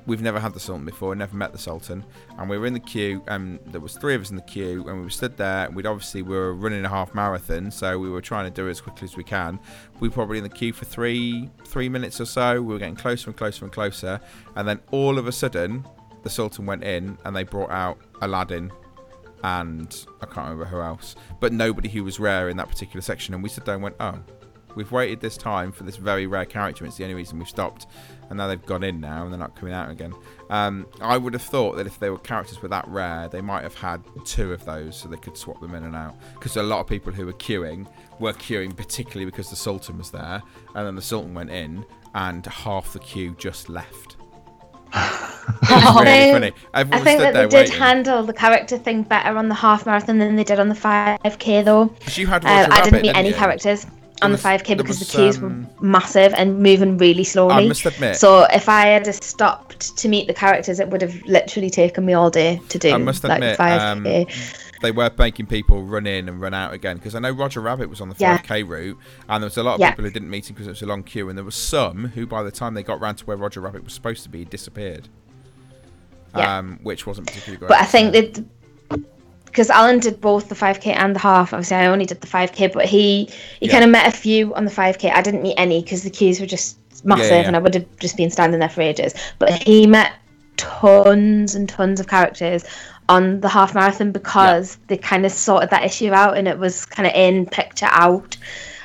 We've never had the Sultan before, never met the Sultan, and we were in the queue, and there was three of us in the queue, and we were stood there. We'd obviously we were running a half marathon, so we were trying to do it as quickly as we can. We were probably in the queue for three three minutes or so. We were getting closer and closer and closer, and then all of a sudden, the Sultan went in, and they brought out Aladdin and I can't remember who else, but nobody who was rare in that particular section. And we stood there and went, oh, we've waited this time for this very rare character. and It's the only reason we've stopped. And now they've gone in now and they're not coming out again. Um, I would have thought that if they were characters were that rare, they might have had two of those so they could swap them in and out. Because a lot of people who were queuing were queuing particularly because the Sultan was there. And then the Sultan went in and half the queue just left. Really think-. I think that they did waiting. handle the character thing better on the half marathon than they did on the 5k though. you had Uh, Roger I Rabbit, didn't meet any you? characters on was- the 5k because was, the queues um, were massive and moving really slowly. I must admit, So if I had just stopped to meet the characters, it would have literally taken me all day to do I must like admit, 5k. um, they were making people run in and run out again because I know Roger Rabbit was on the Yeah. 5k route, and there was a lot of Yeah. people who didn't meet him because it was a long queue, and there were some who, by the time they got round to where Roger Rabbit was supposed to be, disappeared. Yeah. Um, which wasn't particularly great. but I think that because Alan did both the 5k and the half. Obviously, I only did the 5k, but he he Yeah. kind of met a few on the 5k. I didn't meet any because the queues were just massive, yeah. and I would have just been standing there for ages. But he met tons and tons of characters on the half marathon because they kind of sorted that issue out, and it was kind of in picture out.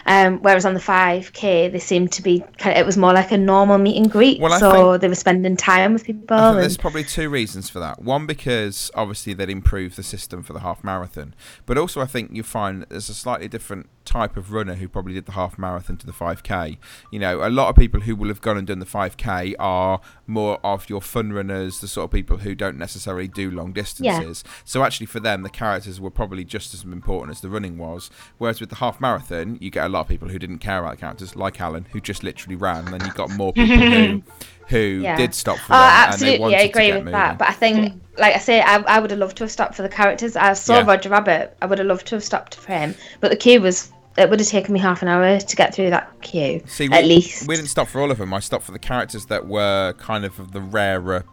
Um, whereas on the 5k, they seemed to be kind of, it was more like a normal meet and greet. Well, so think- they were spending time with people. And- there's probably two reasons for that. One, because obviously they'd improved the system for the half marathon, but also I think you find that there's a slightly different type of runner who probably did the half marathon to the 5k. You know, a lot of people who will have gone and done the 5k are more of your fun runners, the sort of people who don't necessarily do long distances. So actually, for them, the characters were probably just as important as the running was. Whereas with the half marathon, you get a lot of people who didn't care about the characters, like Alan, who just literally ran, and then you got more people who who Yeah. did stop for Oh, them and they absolutely, I agree with moving. that. But I think, like I say, I, I would have loved to have stopped for the characters. I saw Yeah. Roger Rabbit. I would have loved to have stopped for him. But the queue was. It would have taken me half an hour to get through that queue, See, we, at least. we didn't stop for all of them. I stopped for the characters that were kind of of the rarer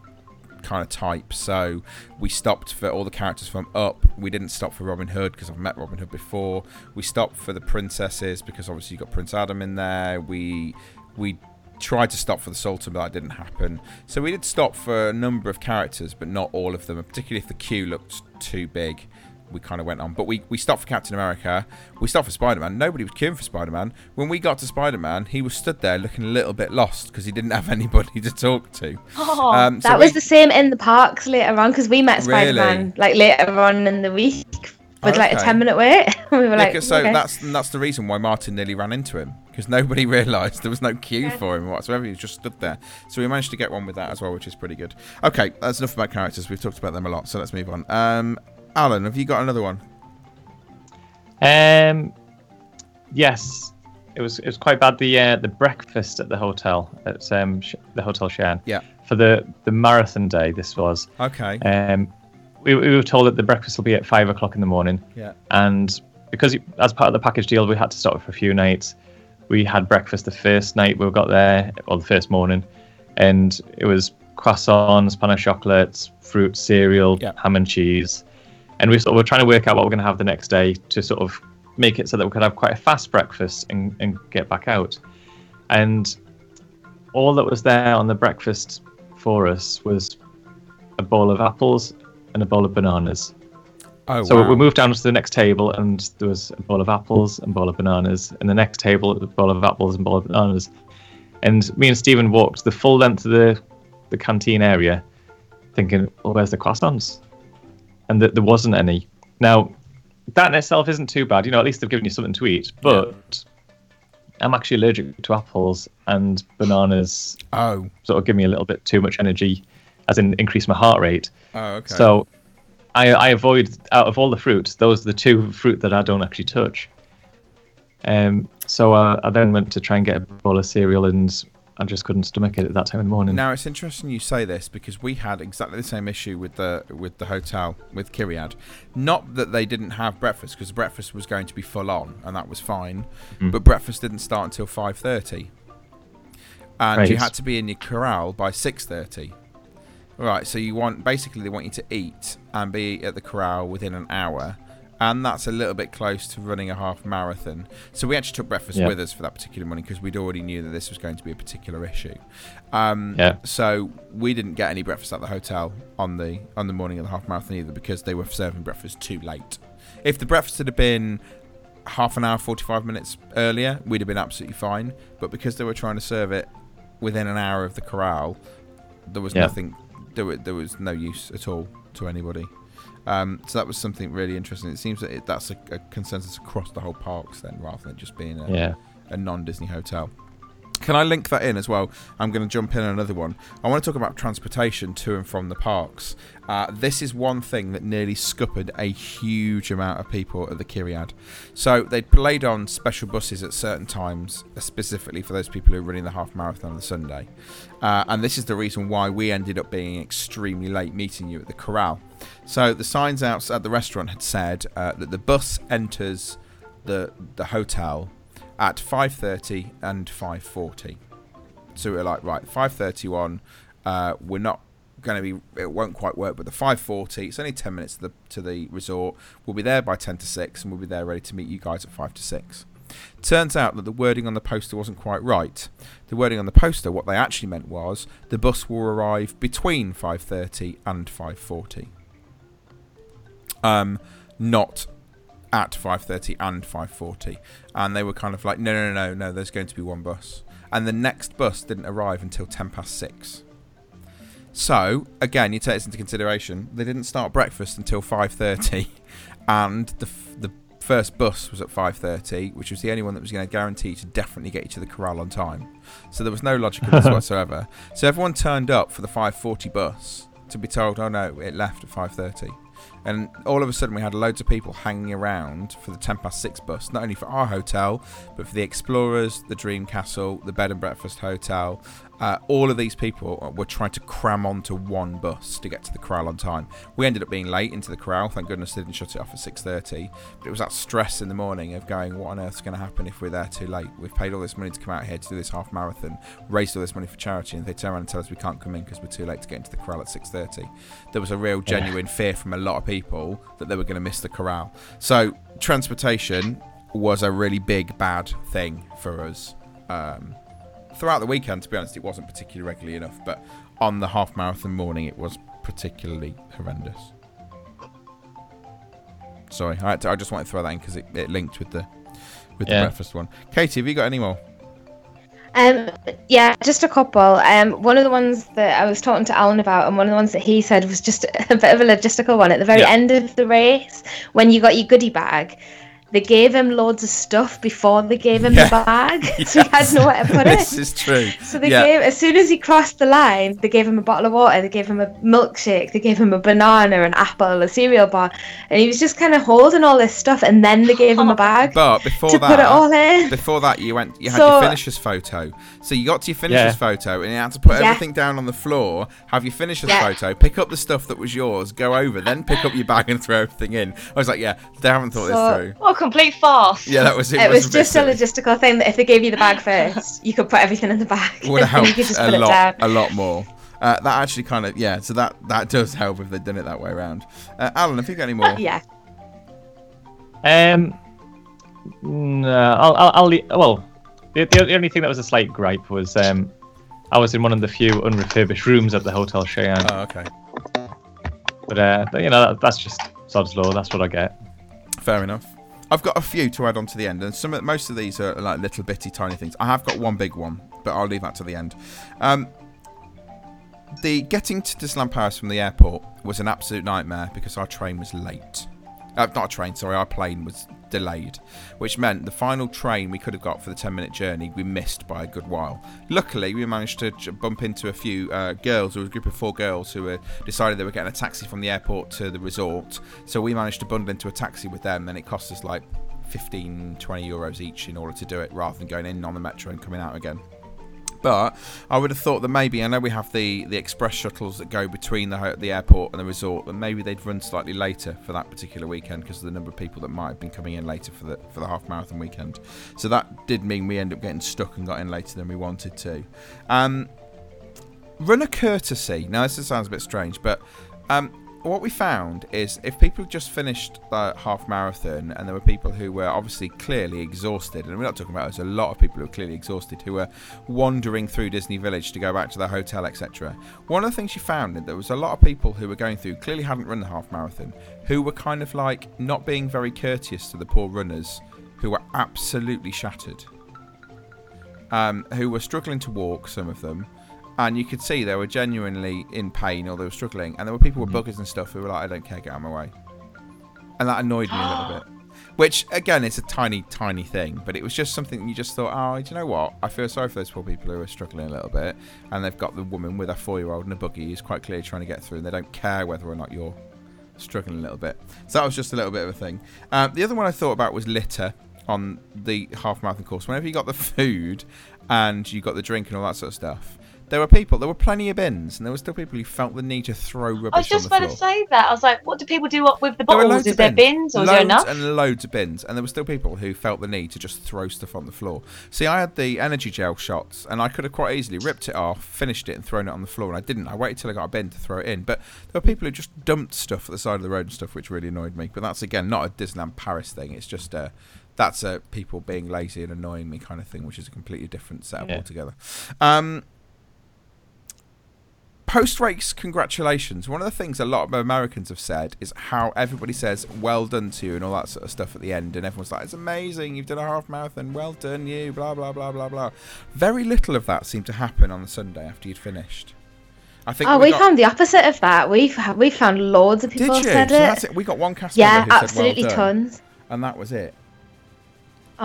kind of type. So we stopped for all the characters from Up. We didn't stop for Robin Hood because I've met Robin Hood before. We stopped for the princesses because obviously you got Prince Adam in there. We we tried to stop for the Sultan, but that didn't happen. So we did stop for a number of characters, but not all of them. Particularly if the queue looked too big. We kind of went on, but we, we stopped for Captain America. We stopped for Spider Man. Nobody was queuing for Spider Man. When we got to Spider Man, he was stood there looking a little bit lost because he didn't have anybody to talk to. Oh, Um, so that we- was the same in the parks later on because we met Spider Man like later on in the week with like a ten minute wait. we were Yeah, like, so okay. that's that's the reason why Martin nearly ran into him because nobody realised there was no queue for him whatsoever. He just stood there. So we managed to get one with that as well, which is pretty good. Okay, that's enough about characters. We've talked about them a lot, so let's move on. Um, Alan, have you got another one? Um, yes, it was it was quite bad. The uh, the breakfast at the hotel at um Sh- the hotel Cheyenne. Yeah. For the the marathon day, this was. Okay. Um, we, we were told that the breakfast will be at five o'clock in the morning, Yeah. and because as part of the package deal, we had to stop for a few nights. We had breakfast the first night we got there, or the first morning, and it was croissants, pain au chocolates, fruit, cereal, Yeah. ham and cheese. And we sort of were trying to work out what we're going to have the next day to sort of make it so that we could have quite a fast breakfast and, and get back out. And all that was there on the breakfast for us was a bowl of apples and a bowl of bananas. Oh, So wow. we moved down to the next table, and there was a bowl of apples and a bowl of bananas. And the next table, a bowl of apples and a bowl of bananas. And me and Stephen walked the full length of the, the canteen area, thinking, well, where's the croissants? And that there wasn't any. Now, that in itself isn't too bad. You know, at least they've given you something to eat. But I'm actually allergic to apples, and bananas Oh. sort of give me a little bit too much energy, as in increase my heart rate. Oh, okay. So I, I avoid out of all the fruits, those are the two fruit that I don't actually touch. Um, so uh, I then went to try and get a bowl of cereal, and I just couldn't stomach it at that time in the morning. Now it's interesting you say this because we had exactly the same issue with the with the hotel with Kyriad. Not that they didn't have breakfast because breakfast was going to be full on and that was fine, Mm. but breakfast didn't start until five thirty, and you had to be in your corral by six thirty. Right, so you want basically they want you to eat and be at the corral within an hour, and that's a little bit close to running a half marathon. So we actually took breakfast Yeah. with us for that particular morning because we'd already knew that this was going to be a particular issue. Um, Yeah. So we didn't get any breakfast at the hotel on the on the morning of the half marathon either because they were serving breakfast too late. If the breakfast had been half an hour, forty five minutes earlier, we'd have been absolutely fine. But because they were trying to serve it within an hour of the corral, there was Yeah. nothing. There, were, there was no use at all to anybody. Um, so that was something really interesting. It seems that it, that's a, a consensus across the whole parks then, rather than just being a, Yeah. a non-Disney hotel. Can I link that in as well? I'm going to jump in on another one. I want to talk about transportation to and from the parks. Uh, this is one thing that nearly scuppered a huge amount of people at the Kyriad. So they played on special buses at certain times, uh, specifically for those people who are running the half marathon on the Sunday. Uh, and this is the reason why we ended up being extremely late meeting you at the corral. So the signs out at the restaurant had said uh, that the bus enters the the hotel at 5:30 and 5:40. So we we're like, right, 5:31. Uh, we're not going to be. It won't quite work, but the 5:40. It's only 10 minutes to the to the resort. We'll be there by 10 to 6, and we'll be there ready to meet you guys at 5 to 6. Turns out that the wording on the poster wasn't quite right. The wording on the poster, what they actually meant was the bus will arrive between 5:30 and 5:40. Um, not at 5:30 and 5:40, and they were kind of like, no, no, no, no, no. There's going to be one bus, and the next bus didn't arrive until 10 past six. So again, you take this into consideration. They didn't start breakfast until 5:30, and the f- the first bus was at 5:30, which was the only one that was going to guarantee to definitely get you to the corral on time. So there was no logic in this whatsoever. So everyone turned up for the 5:40 bus to be told, "Oh no, it left at 5:30." And all of a sudden, we had loads of people hanging around for the 10 past 6 bus, not only for our hotel, but for the Explorers, the Dream Castle, the Bed and Breakfast Hotel. Uh, all of these people were trying to cram onto one bus to get to the corral on time. We ended up being late into the corral. Thank goodness they didn't shut it off at 6:30. But it was that stress in the morning of going, what on earth's going to happen if we're there too late? We've paid all this money to come out here to do this half marathon, raised all this money for charity, and they turn around and tell us we can't come in because we're too late to get into the corral at 6:30. There was a real genuine fear from a lot of people that they were going to miss the corral. So transportation was a really big bad thing for us. Um, throughout the weekend, to be honest, it wasn't particularly regularly enough, but on the half marathon morning, it was particularly horrendous. Sorry, I, had to, I just wanted to throw that in because it, it linked with the with the breakfast one. Katie, have you got any more? Um, yeah, just a couple. Um, one of the ones that I was talking to Alan about, and one of the ones that he said was just a bit of a logistical one. At the very Yeah. end of the race, when you got your goodie bag, they gave him loads of stuff before they gave him Yeah. the bag, so he had nowhere to put it. this is true. So they yeah. gave, as soon as he crossed the line, they gave him a bottle of water, they gave him a milkshake, they gave him a banana, an apple, a cereal bar, and he was just kind of holding all this stuff, and then they gave him a bag But before to that, put it all in. before that, you went. You had So- your finisher's photo. So you got to your finisher's Yeah. photo, and you had to put Yeah. everything down on the floor. Have your finisher's Yeah. photo. Pick up the stuff that was yours. Go over. Then pick up your bag and throw everything in. I was like, yeah, they haven't thought So- this through. Oh, What a complete farce. Yeah, that was it. It was a bit just a logistical thing that if they gave you the bag first, you could put everything in the bag. would have and you helped just a lot, a lot more. Uh, that actually kind of yeah. So that that does help if they'd done it that way around. Uh, Alan, have you got any more? yeah. Um, no, I'll, I'll, I'll well, the, the the only thing that was a slight gripe was um, I was in one of the few unrefurbished rooms at the Hotel Cheyenne, Oh, okay. but uh, you know that, that's just sod's law. That's what I get. Fair enough. I've got a few to add on to the end, and some of, most of these are like little bitty tiny things. I have got one big one, but I'll leave that to the end. Um, the getting to Disneyland Paris from the airport was an absolute nightmare because our train was late. Uh, not a train, sorry, our plane was delayed, which meant the final train we could have got for the 10 minute journey we missed by a good while. Luckily, we managed to bump into a few uh, girls, there was a group of four girls who uh, decided they were getting a taxi from the airport to the resort. So we managed to bundle into a taxi with them, and it cost us like 15, 20 euros each in order to do it rather than going in on the metro and coming out again. But I would have thought that maybe I know we have the, the express shuttles that go between the the airport and the resort, and maybe they'd run slightly later for that particular weekend because of the number of people that might have been coming in later for the for the half marathon weekend. So that did mean we ended up getting stuck and got in later than we wanted to. Um, run a courtesy. Now this sounds a bit strange, but um, what we found is if people just finished the half marathon and there were people who were obviously clearly exhausted, and we're not talking about there's a lot of people who are clearly exhausted who were wandering through Disney Village to go back to their hotel, etc. One of the things you found is there was a lot of people who were going through clearly hadn't run the half marathon, who were kind of like not being very courteous to the poor runners, who were absolutely shattered, um, who were struggling to walk. Some of them and you could see they were genuinely in pain or they were struggling. And there were people with buggers and stuff who were like, "I don't care, get out of my way," and that annoyed me a little bit. Which again, it's a tiny, tiny thing, but it was just something you just thought, "Oh, do you know what? I feel sorry for those poor people who are struggling a little bit, and they've got the woman with a four-year-old in a buggy who's quite clearly trying to get through, and they don't care whether or not you're struggling a little bit." So that was just a little bit of a thing. Um, the other one I thought about was litter on the half marathon course. Whenever you got the food and you got the drink and all that sort of stuff, there were people. There were plenty of bins, and there were still people who felt the need to throw rubbish I was just about floor. to say that. I was like, what do people do with the bottles? loads Is there bins or is loads there enough? and loads of bins, and there were still people who felt the need to just throw stuff on the floor. See, I had the energy gel shots, and I could have quite easily ripped it off, finished it, and thrown it on the floor, and I didn't. I waited till I got a bin to throw it in. But there were people who just dumped stuff at the side of the road and stuff, which really annoyed me. But that's again not a Disneyland Paris thing. It's just uh, that's uh, people being lazy and annoying me kind of thing, which is a completely different setup Yeah. altogether. Um, post race congratulations. One of the things a lot of Americans have said is how everybody says well done to you and all that sort of stuff at the end, and everyone's like, "It's amazing, you've done a half marathon, well done you." Blah blah blah blah blah. Very little of that seemed to happen on the Sunday after you'd finished. I think. Oh, we got- found the opposite of that. We've we found loads of Did people you? So said that's it. it. We got one cast Yeah, absolutely said well tons. and that was it.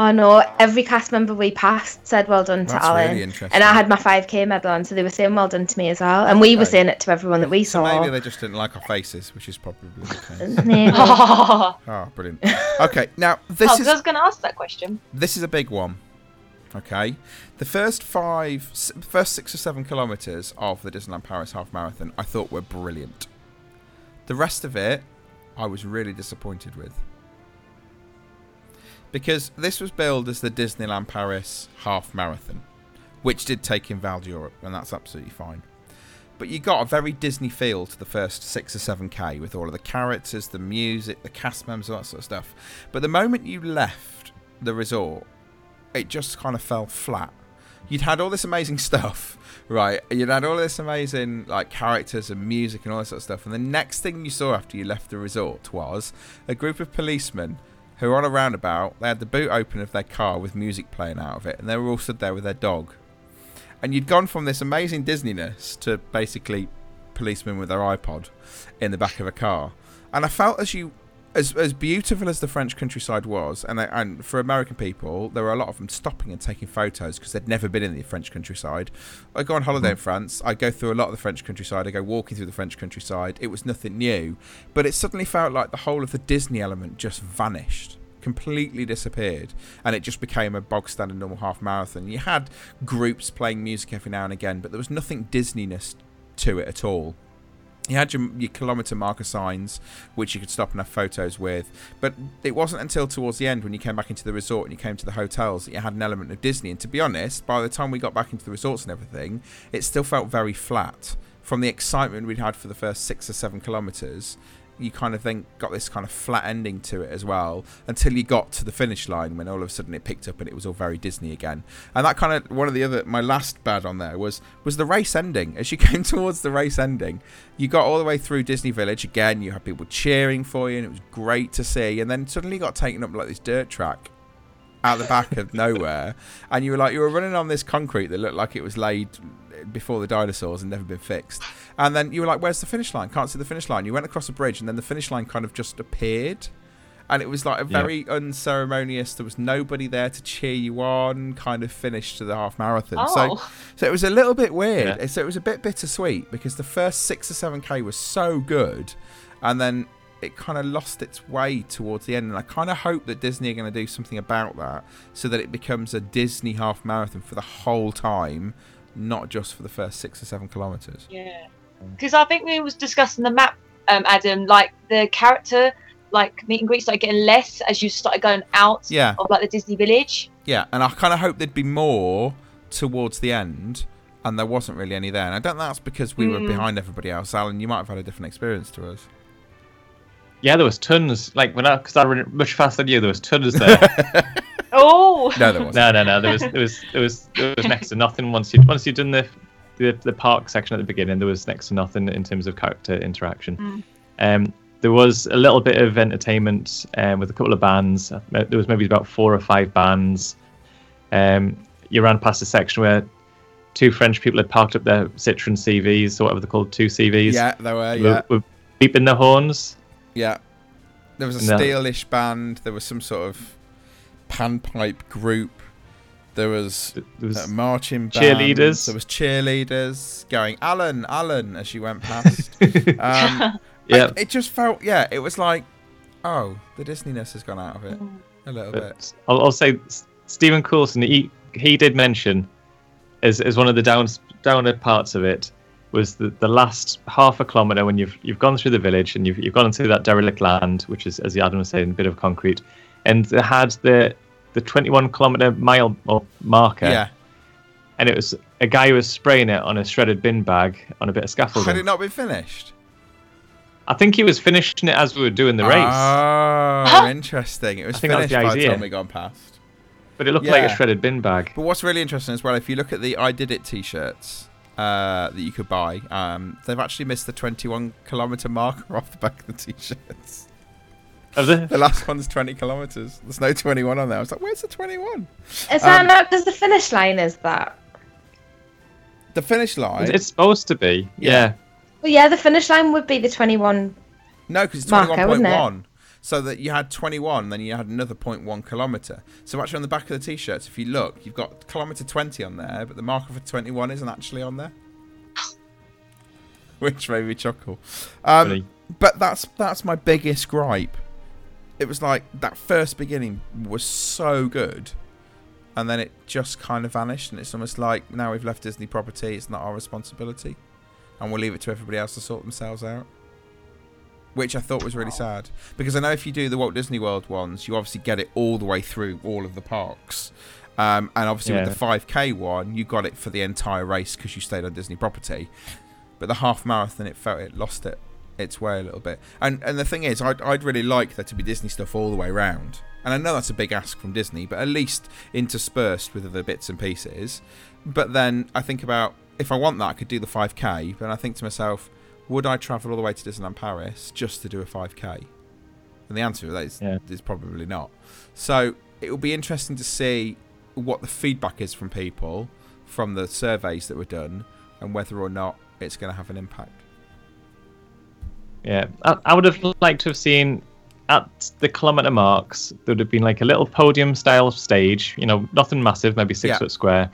Oh no, every cast member we passed said well done to That's Alan. really interesting. and I had my 5k medal on, so they were saying well done to me as well. And we were saying it to everyone that we So saw. maybe they just didn't like our faces, which is probably the case. Oh, brilliant. Okay, now this 'cause is I was going to ask that question. this is a big one. Okay, the first five, first six or seven kilometers of the Disneyland Paris half marathon, I thought were brilliant. The rest of it, I was really disappointed with. Because this was billed as the Disneyland Paris half marathon, which did take in Val d'Europe, and that's absolutely fine. But you got a very Disney feel to the first six or seven k with all of the characters, the music, the cast members, all that sort of stuff. But the moment you left the resort, it just kind of fell flat. You'd had all this amazing stuff, right? You'd had all this amazing like characters and music and all that sort of stuff, and the next thing you saw after you left the resort was a group of policemen who were on a roundabout. They had the boot open of their car with music playing out of it, and they were all stood there with their dog. And you'd gone from this amazing Disneyness to basically policemen with their iPod in the back of a car. And I felt as you, as as beautiful as the French countryside was, and and for American people, there were a lot of them stopping and taking photos because they'd never been in the French countryside. I go on holiday mm-hmm. in France. I go through a lot of the French countryside. I go walking through the French countryside. It was nothing new, but it suddenly felt like the whole of the Disney element just vanished completely disappeared and it just became a bog standard normal half marathon. You had groups playing music every now and again, but there was nothing Disneyness to it at all. You had your, your kilometre marker signs, which you could stop and have photos with, but it wasn't until towards the end when you came back into the resort and you came to the hotels that you had an element of Disney. And to be honest, by the time we got back into the resorts and everything, it still felt very flat from the excitement we'd had for the first six or seven kilometers, you kind of then got this kind of flat ending to it as well until you got to the finish line when all of a sudden it picked up and it was all very Disney again. And that kind of one of the other my last bad on there was was the race ending. As you came towards the race ending, you got all the way through Disney Village again. You had people cheering for you, and it was great to see. And then suddenly you got taken up like this dirt track out the back of nowhere, and you were like you were running on this concrete that looked like it was laid before the dinosaurs and never been fixed. And then you were like, "Where's the finish line? Can't see the finish line." You went across a bridge, and then the finish line kind of just appeared, and it was like a Yeah. very unceremonious. There was nobody there to cheer you on. Kind of finish to the half marathon. So, Oh. so it was a little bit weird. Yeah. So it was a bit bittersweet because the first six or seven k was so good, and then it kind of lost its way towards the end. And I kind of hope that Disney are going to do something about that, so that it becomes a Disney half marathon for the whole time, not just for the first six or seven kilometers. Yeah. Because I think we was discussing the map, um, Adam. Like the character, like meet and greet started getting less as you started going out Yeah. of like the Disney Village. Yeah, and I kind of hope there'd be more towards the end, and there wasn't really any there. And I don't think that's because we were Mm. behind everybody else. Alan, you might have had a different experience to us. Yeah, there was tons. Like when I, because I ran much faster than you, there was tons there. Oh. No, there wasn't. no, no, no. There was, there was, there was, there was next to nothing. Once you, once you'd done the, the, the park section at the beginning, there was next to nothing in terms of character interaction. Mm. Um, there was a little bit of entertainment um, with a couple of bands. Uh, There was maybe about four or five bands. Um, you ran past a section where two French people had parked up their Citroen CVs or whatever they're called, two CVs. Yeah, there were. were- Yeah, were beeping their horns. yeah. There was a No. steelish band. There was some sort of panpipe group. There was There was uh, marching bands. cheerleaders. There was cheerleaders going Alan, Alan as she went past. um, yeah, it just felt yeah. It was like oh, the Disneyness has gone out of it a little bit. I'll, I'll say Stephen Coulson. He he did mention as as one of the down downer parts of it was the, the last half a kilometre when you've you've gone through the village and you've you've gone into that derelict land, which is as the Adam was saying, a bit of concrete, and they had the the 21 kilometre mile marker, Yeah, and it was a guy who was spraying it on a shredded bin bag on a bit of scaffolding. had it not been finished? I think he was finishing it as we were doing the race, Oh, interesting. It was I think that was finished the by the time we gone past. but it looked like a shredded bin bag. But what's really interesting as well, if you look at the I Did It t-shirts uh, that you could buy, um, they've actually missed the 21 kilometer marker off the back of the t-shirts. Of the, The last one's 20 kilometers. There's no 21 on there. I was like, where's the 21? Is that Um, not because the finish line is that? The finish line. it's, it's supposed to be, Yeah. yeah. Well, yeah, the finish line would be the 21. No, because it's marker, 21.1. So that you had 21, then you had another 0.1 kilometre. So actually on the back of the t-shirts, if you look, you've got kilometre 20 on there, but the marker for 21 isn't actually on there. Which made me chuckle. Um, Really. but that's that's my biggest gripe. It was like that first beginning was so good, and then it just kind of vanished, and it's almost like now we've left Disney property. It's not our responsibility, and we'll leave it to everybody else to sort themselves out. Which I thought was really sad because I know if you do the Walt Disney World ones, you obviously get it all the way through all of the parks, um, and obviously Yeah. with the 5K one, you got it for the entire race because you stayed on Disney property. But the half marathon, it felt it lost it its way a little bit. And and the thing is, I'd, I'd really like there to be Disney stuff all the way around. And I know that's a big ask from Disney, but at least interspersed with other bits and pieces. But then I think about if I want that, I could do the 5k. But I think to myself, would I travel all the way to Disneyland Paris just to do a 5k? And the answer to that is, Yeah. is probably not. So it will be interesting to see what the feedback is from people from the surveys that were done and whether or not it's going to have an impact. Yeah, I, I would have liked to have seen at the kilometre marks there would have been like a little podium style stage. You know, nothing massive, maybe six Yeah. foot square,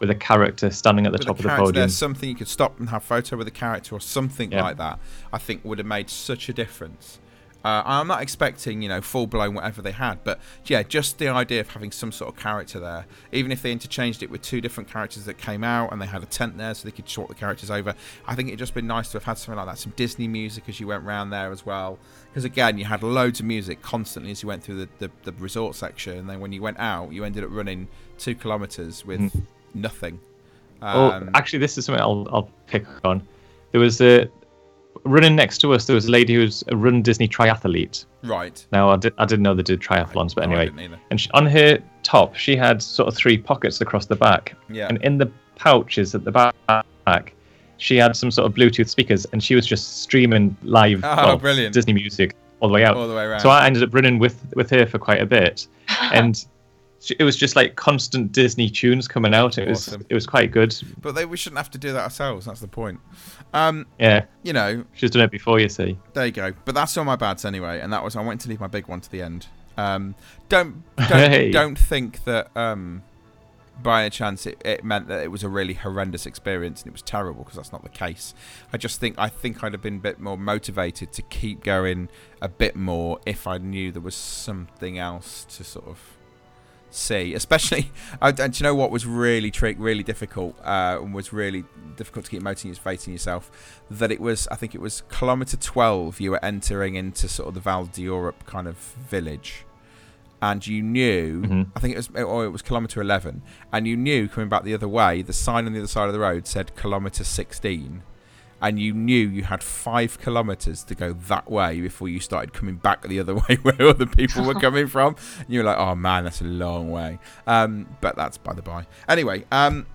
with a character standing at the With top of the podium. There's something you could stop and have photo with a character or something Yeah. like that. I think would have made such a difference. Uh, I'm not expecting, you know, full blown whatever they had, but yeah, just the idea of having some sort of character there, even if they interchanged it with two different characters that came out and they had a tent there so they could swap the characters over. I think it'd just been nice to have had something like that, some Disney music as you went round there as well. Because again, you had loads of music constantly as you went through the, the, the resort section, and then when you went out, you ended up running two kilometers with nothing. oh, Um, actually, this is something I'll I'll pick on. there was a running next to us. There was a lady who was a run Disney triathlete. Right. Now I, did, I didn't know they did triathlons, but No, I anyway. didn't either. And she, on her top, she had sort of three pockets across the back, Yeah. and in the pouches at the back, she had some sort of Bluetooth speakers, and she was just streaming live Oh, well, brilliant. Disney music all the way out. All the way around. So I ended up running with with her for quite a bit, and it was just like constant Disney tunes coming out. It was Awesome. it was quite good. but they, we shouldn't have to do that ourselves. That's the point. Um, Yeah, you know, she's done it before, you see. there you go. But that's all my bads anyway, and that was I wanted to leave my big one to the end. Um, don't don't, Hey. don't think that um, by any chance it, it meant that it was a really horrendous experience and it was terrible because that's not the case. I just think I think I'd have been a bit more motivated to keep going a bit more if I knew there was something else to sort of see. Especially, and do you know what was really trick, really difficult, uh, and was really difficult to keep motivating yourself. That it was, I think it was kilometer twelve. You were entering into sort of the Val d'Europe kind of village, and you knew. Mhm. I think it was, or it was kilometer eleven, and you knew coming back the other way. The sign on the other side of the road said kilometer sixteen. And you knew you had five kilometers to go that way before you started coming back the other way where other people were coming from. And you were like, "Oh man, that's a long way." Um, but that's by the by. Anyway, um,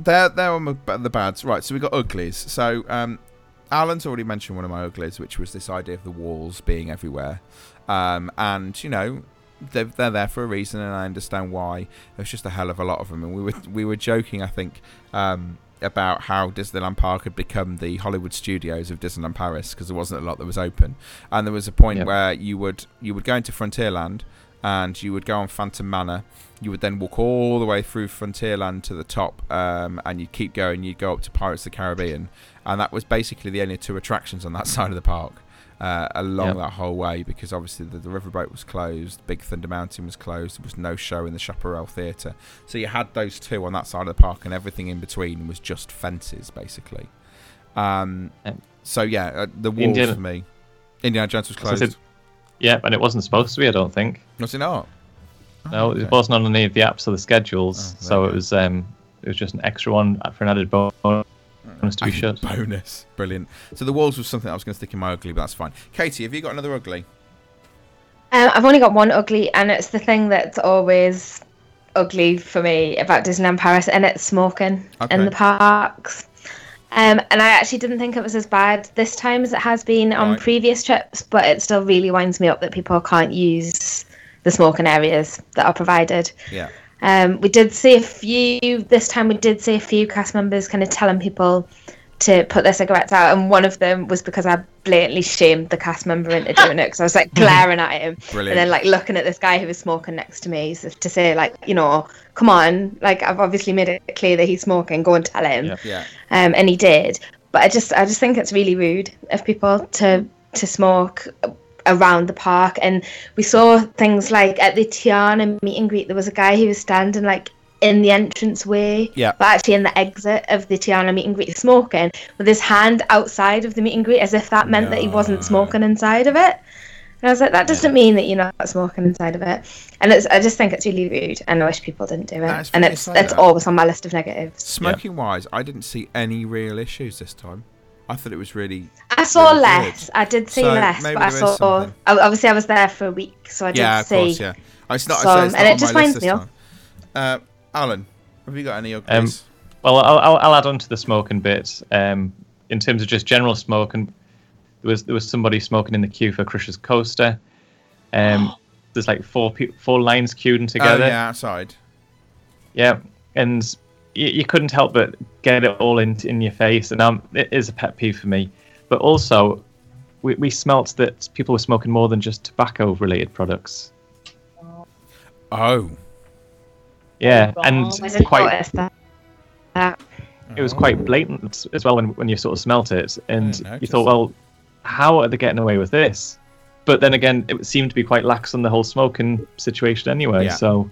there, there are my- the bads. Right, so we got uglies. So um, Alan's already mentioned one of my uglies, which was this idea of the walls being everywhere. Um, and you know, they're, they're there for a reason, and I understand why. There's just a hell of a lot of them, and we were we were joking, I think. Um, about how Disneyland Park had become the Hollywood studios of Disneyland Paris because there wasn't a lot that was open, and there was a point Yep. where you would you would go into Frontierland and you would go on Phantom Manor. You would then walk all the way through Frontierland to the top, um, and you'd keep going. You'd go up to Pirates of the Caribbean, and that was basically the only two attractions on that side of the park uh, along Yep. that whole way because obviously the, the riverboat was closed, Big Thunder Mountain was closed, there was no show in the Chaparral Theatre. So you had those two on that side of the park, and everything in between was just fences basically. Um, Um, so yeah, uh, the walls Indiana- for me. Indiana Jones was closed. said- Yeah, and it wasn't supposed to be. I don't think. Was it not? No, Oh, okay. it wasn't on any of the apps or the schedules. Oh, so it was um, it was just an extra one for an added bonus to be shut. Bonus. Brilliant. So the walls was something I was going to stick in my ugly, but that's fine. Katie, have you got another ugly? Um, I've only got one ugly, and it's the thing that's always ugly for me about Disneyland Paris, and it's smoking Okay. in the parks. Um, and I actually didn't think it was as bad this time as it has been on Right. previous trips, but it still really winds me up that people can't use the smoking areas that are provided. Yeah. Um, we did see a few this time. We did see a few cast members kind of telling people to put their cigarettes out, and one of them was because I blatantly shamed the cast member into doing it because I was like glaring at him, Brilliant. and then like looking at this guy who was smoking next to me to say like, you know, come on, like I've obviously made it clear that he's smoking. Go and tell him Yeah. Yeah. um, and he did. But I just I just think it's really rude of people to to smoke around the park. And we saw things like at the Tiana meet and greet, there was a guy who was standing like in the entrance way, Yeah. but actually in the exit of the Tiana meet and greet, smoking with his hand outside of the meet and greet, as if that meant that he wasn't smoking inside of it. And I was like, that doesn't mean that you're not smoking inside of it. And it's, I just think it's really rude, and I wish people didn't do it. That's and it's it's always on my list of negatives. Smoking wise, I didn't see any real issues this time. I thought it was really. I saw really less. good. I did see So, less, but I saw. something. Obviously, I was there for a week, so I did yeah, of course, yeah. Oh, It's not, some, it's not and it just my list winds this me up. Uh, Alan, have you got any uglies? Um, Well, I'll, I'll, I'll add on to the smoking bit. Um, in terms of just general smoking, there was there was somebody smoking in the queue for Crush's coaster. Um, there's like four pe- four lines queued oh, together. yeah, outside. Yeah, and you, you couldn't help but get it all in in your face, and um, it is a pet peeve for me. But also, we, we smelt that people were smoking more than just tobacco-related products. Oh. Yeah, and God. Quite notice that. that. it was quite blatant as well when when you sort of smelt it, and you thought, well, how are they getting away with this? But then again, it seemed to be quite lax on the whole smoking situation anyway. Yeah. So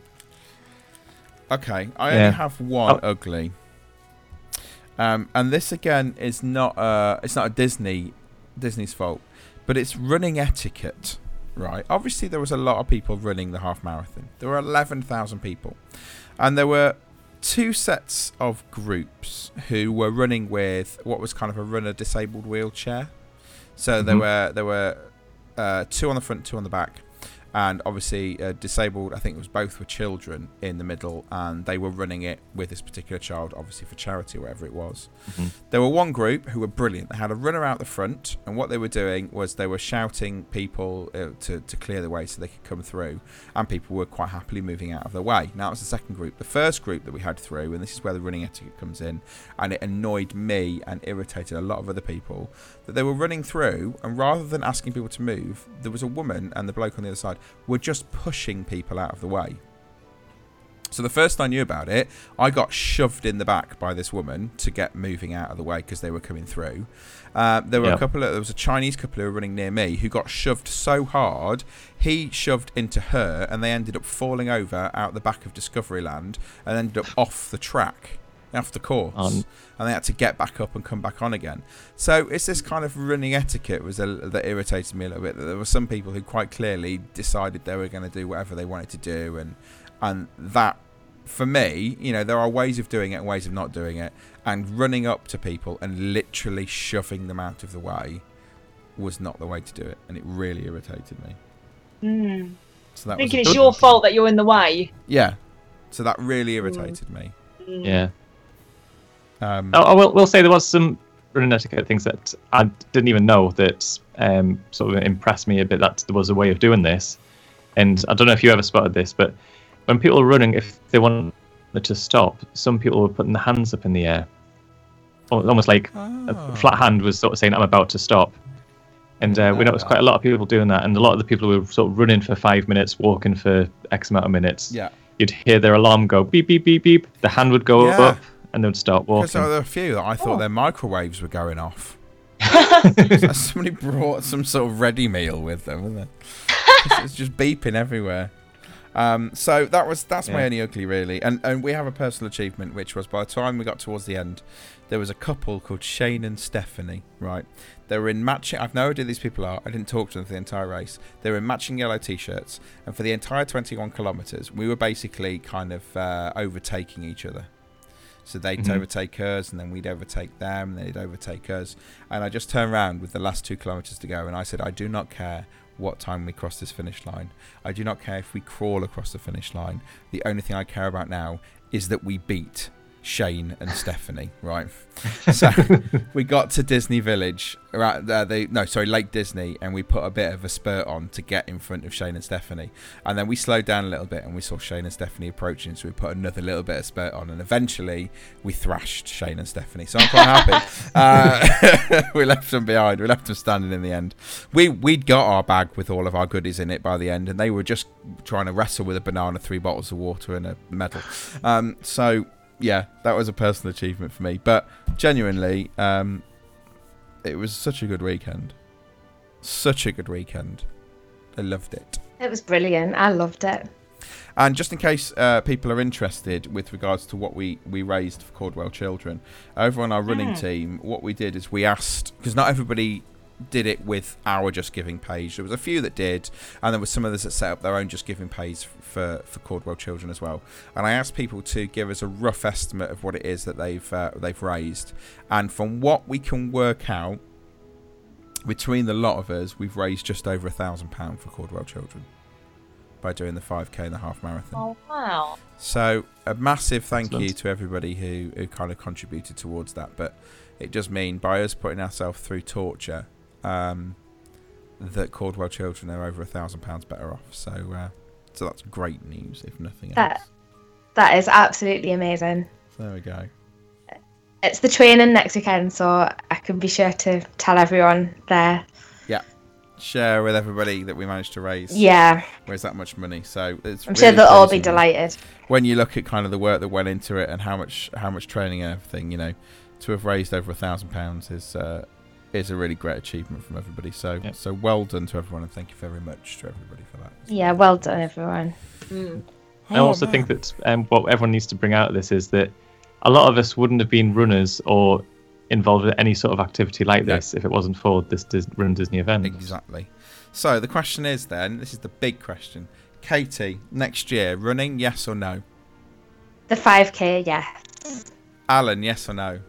Okay, I Yeah. only have one Oh. ugly. Um, and this again is not uh, it's not a Disney Disney's fault, but it's running etiquette, right? Obviously, there was a lot of people running the half marathon. There were eleven thousand people, and there were two sets of groups who were running with what was kind of a runner disabled wheelchair. So there Mhm. were there were uh, two on the front, two on the back, and obviously uh, disabled. I think it was both were children in the middle, and they were running it with this particular child, obviously for charity, or whatever it was. Mhm. There were one group who were brilliant. They had a runner out the front, and what they were doing was they were shouting people uh, to, to clear the way so they could come through, and people were quite happily moving out of their way. Now, it was the second group. The first group that we had through, and this is where the running etiquette comes in, and it annoyed me and irritated a lot of other people, that they were running through, and rather than asking people to move, there was a woman and the bloke on the other side were just pushing people out of the way. So the first I knew about it, I got shoved in the back by this woman to get moving out of the way because they were coming through. Uh, there were a couple of there was a Chinese couple who were running near me who got shoved so hard he shoved into her and they ended up falling over out the back of Discoveryland and ended up off the track, off the course, On- and they had to get back up and come back on again. So it's this kind of running etiquette was a, that irritated me a little bit. That there were some people who quite clearly decided they were going to do whatever they wanted to do, and and that for me, you know, there are ways of doing it and ways of not doing it, and running up to people and literally shoving them out of the way was not the way to do it, and it really irritated me. Mm. So that Thinking was it's your fault that you're in the way. yeah. So that really irritated me. Mm. Yeah. Um, I, I will, will say there was some running etiquette things that I didn't even know that um, sort of impressed me a bit that there was a way of doing this. And I don't know if you ever spotted this, but when people were running, if they wanted to stop, some people were putting their hands up in the air, almost like Oh. a flat hand was sort of saying, "I'm about to stop." And uh, we noticed quite a lot of people doing that, and a lot of the people who were sort of running for five minutes, walking for X amount of minutes. Yeah. You'd hear their alarm go beep beep beep beep. The hand would go Yeah. up, and they would start Because walking. there were a few that I thought Oh. their microwaves were going off. So somebody brought some sort of ready meal with them, wasn't it? It's- it's just beeping everywhere. Um, so that was that's my only ugly really, and and we have a personal achievement which was by the time we got towards the end, there was a couple called Shane and Stephanie. Right, they were in matching. I've no idea who these people are. I didn't talk to them for the entire race. They were in matching yellow t-shirts, and for the entire 21 kilometers, we were basically kind of uh, overtaking each other. So they'd Mhm. overtake us, and then we'd overtake them, and they'd overtake us. And I just turned around with the last two kilometres to go, and I said, I do not care what time we cross this finish line. I do not care if we crawl across the finish line. The only thing I care about now is that we beat Shane and Stephanie, right? So we got to Disney Village, right? uh, the, no, sorry, Lake Disney, and we put a bit of a spurt on to get in front of Shane and Stephanie. And then we slowed down a little bit and we saw Shane and Stephanie approaching, so we put another little bit of spurt on, and eventually we thrashed Shane and Stephanie. So I'm quite happy. Uh, we left them behind. We left them standing in the end. We we'd got our bag with all of our goodies in it by the end, and they were just trying to wrestle with a banana, three bottles of water, and a medal. Um, so yeah, that was a personal achievement for me. But genuinely, um, it was such a good weekend. Such a good weekend. I loved it. It was brilliant. I loved it. And just in case uh, people are interested with regards to what we, we raised for Caudwell Children, over on our running team, what we did is we asked, because not everybody did it with our Just Giving page. There was a few that did, and there were some others that set up their own Just Giving page for, for Caudwell Children as well. And I asked people to give us a rough estimate of what it is that they've uh, they've raised, and from what we can work out, between the lot of us, we've raised just over a thousand pound for Caudwell Children by doing the 5k and the half marathon. Oh wow. So a massive thank you to everybody who, who kind of contributed towards that. But it does mean by us putting ourselves through torture, um, that Cordwell children are over a thousand pounds better off. So uh, so that's great news, if nothing That- else. That is absolutely amazing. There we go. It's the training next weekend, so I can be sure to tell everyone there. Yeah. Share with everybody that we managed to raise. Yeah, Raise that much money. So it's I'm sure they'll all be delighted. when you look at kind of the work that went into it and how much how much training and everything, you know, to have raised over a thousand pounds is uh, is a really great achievement from everybody. So Yeah. so well done to everyone and thank you very much to everybody for that. Yeah, well done, everyone. Mm. I also think that um, what everyone needs to bring out of this is that a lot of us wouldn't have been runners or involved in any sort of activity like No. this if it wasn't for this Dis- Run Disney event. exactly. So the question is then, this is the big question. Katie, next year, running, yes or no? The 5k, yeah. Alan, yes or no?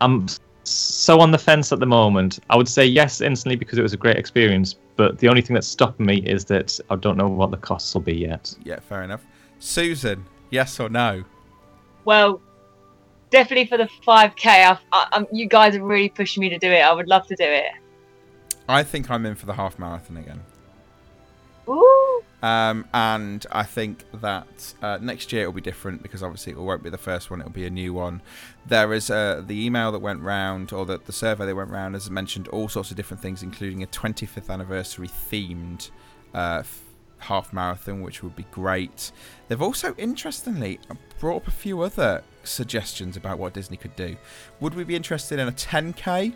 I'm so on the fence at the moment. I would say yes instantly because it was a great experience, but the only thing that's stopping me is that I don't know what the costs will be yet. Yeah, fair enough. Susan, yes or no? Well, definitely for the 5k. I, I, I'm, you guys are really pushing me to do it. I would love to do it. I think I'm in for the half marathon again. Ooh. Um, and I think that uh, next year it'll be different because obviously it won't be the first one; it'll be a new one. There is uh, the email that went round, or the, the survey that went round, has mentioned all sorts of different things, including a 25th anniversary themed uh, half marathon, which would be great. They've also, interestingly, brought up a few other suggestions about what Disney could do. Would we be interested in a 10k?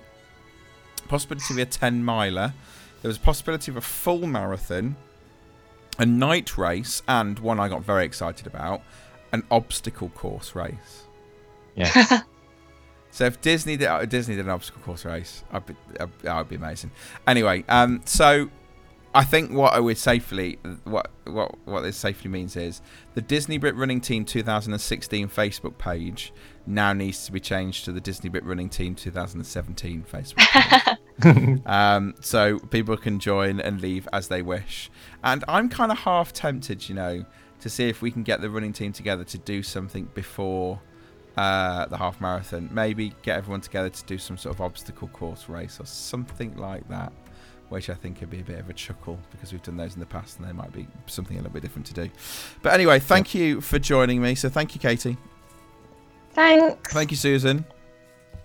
Possibility of a 10 miler. There was a possibility of a full marathon a night race, and one I got very excited about, an obstacle course race. Yeah. So if Disney did uh, Disney did an obstacle course race, I'd be I'd, that would be amazing. Anyway, um, so I think what I would safely what what what this safely means is the Disney Brit Running Team 2016 Facebook page now needs to be changed to the Disney Brit Running Team 2017 Facebook page. um, so people can join and leave as they wish. And I'm kind of half tempted, you know, to see if we can get the running team together to do something before uh, the half marathon. Maybe get everyone together to do some sort of obstacle course race or something like that, which I think would be a bit of a chuckle because we've done those in the past and there might be something a little bit different to do. But anyway, thank you for joining me. So thank you, Katie. Thanks. Thank you, Susan.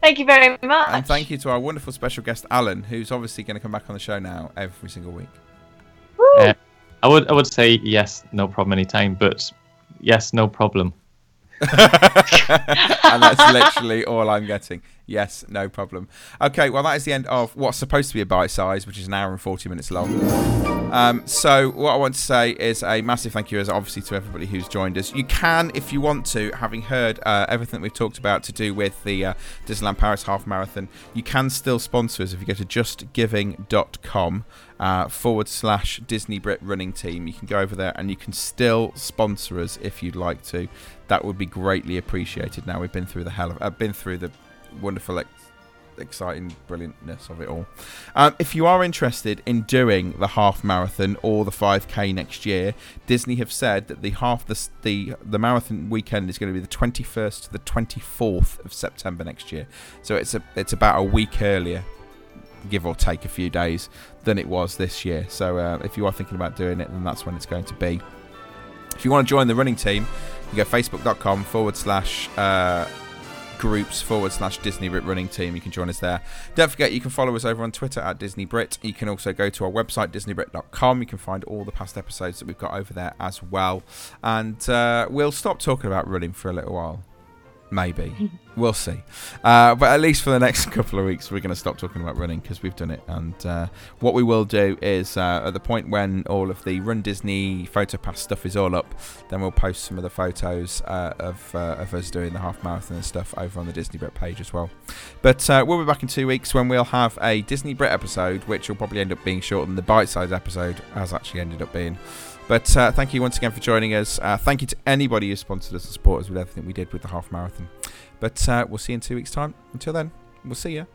Thank you very much. And thank you to our wonderful special guest, Alan, who's obviously going to come back on the show now every single week. Uh, I would I would say yes, no problem anytime, but yes, no problem. and that's literally all I'm getting. Yes, no problem. Okay, well, that is the end of what's supposed to be a bite size, which is an hour and 40 minutes long. Um, so, what I want to say is a massive thank you, as obviously, to everybody who's joined us. You can, if you want to, having heard uh, everything we've talked about to do with the uh, Disneyland Paris Half Marathon, you can still sponsor us if you go to justgiving.com uh, forward slash Disney Brit Running Team. You can go over there and you can still sponsor us if you'd like to. That would be greatly appreciated. Now we've been through the hell of, I've been through the wonderful, ex- exciting brilliantness of it all. Um, if you are interested in doing the half marathon or the 5k next year, Disney have said that the half the the, the marathon weekend is going to be the 21st to the 24th of September next year. So it's a it's about a week earlier give or take a few days than it was this year. So uh, if you are thinking about doing it, then that's when it's going to be. If you want to join the running team, you go facebook.com forward slash uh, groups forward slash Disney Brit running team. You can join us there. Don't forget, you can follow us over on Twitter at Disney Brit. You can also go to our website, DisneyBrit.com. You can find all the past episodes that we've got over there as well. And uh, we'll stop talking about running for a little while. Maybe. we'll see. Uh, but at least for the next couple of weeks, we're going to stop talking about running because we've done it. And uh, what we will do is, uh, at the point when all of the Run Disney PhotoPass stuff is all up, then we'll post some of the photos uh, of, uh, of us doing the half marathon and stuff over on the Disney Brit page as well. But uh, we'll be back in two weeks when we'll have a Disney Brit episode, which will probably end up being shorter than the bite size episode has actually ended up being. But uh, thank you once again for joining us. Uh, thank you to anybody who sponsored us and supported us with everything we did with the half marathon. But uh, we'll see you in two weeks' time. Until then, we'll see you.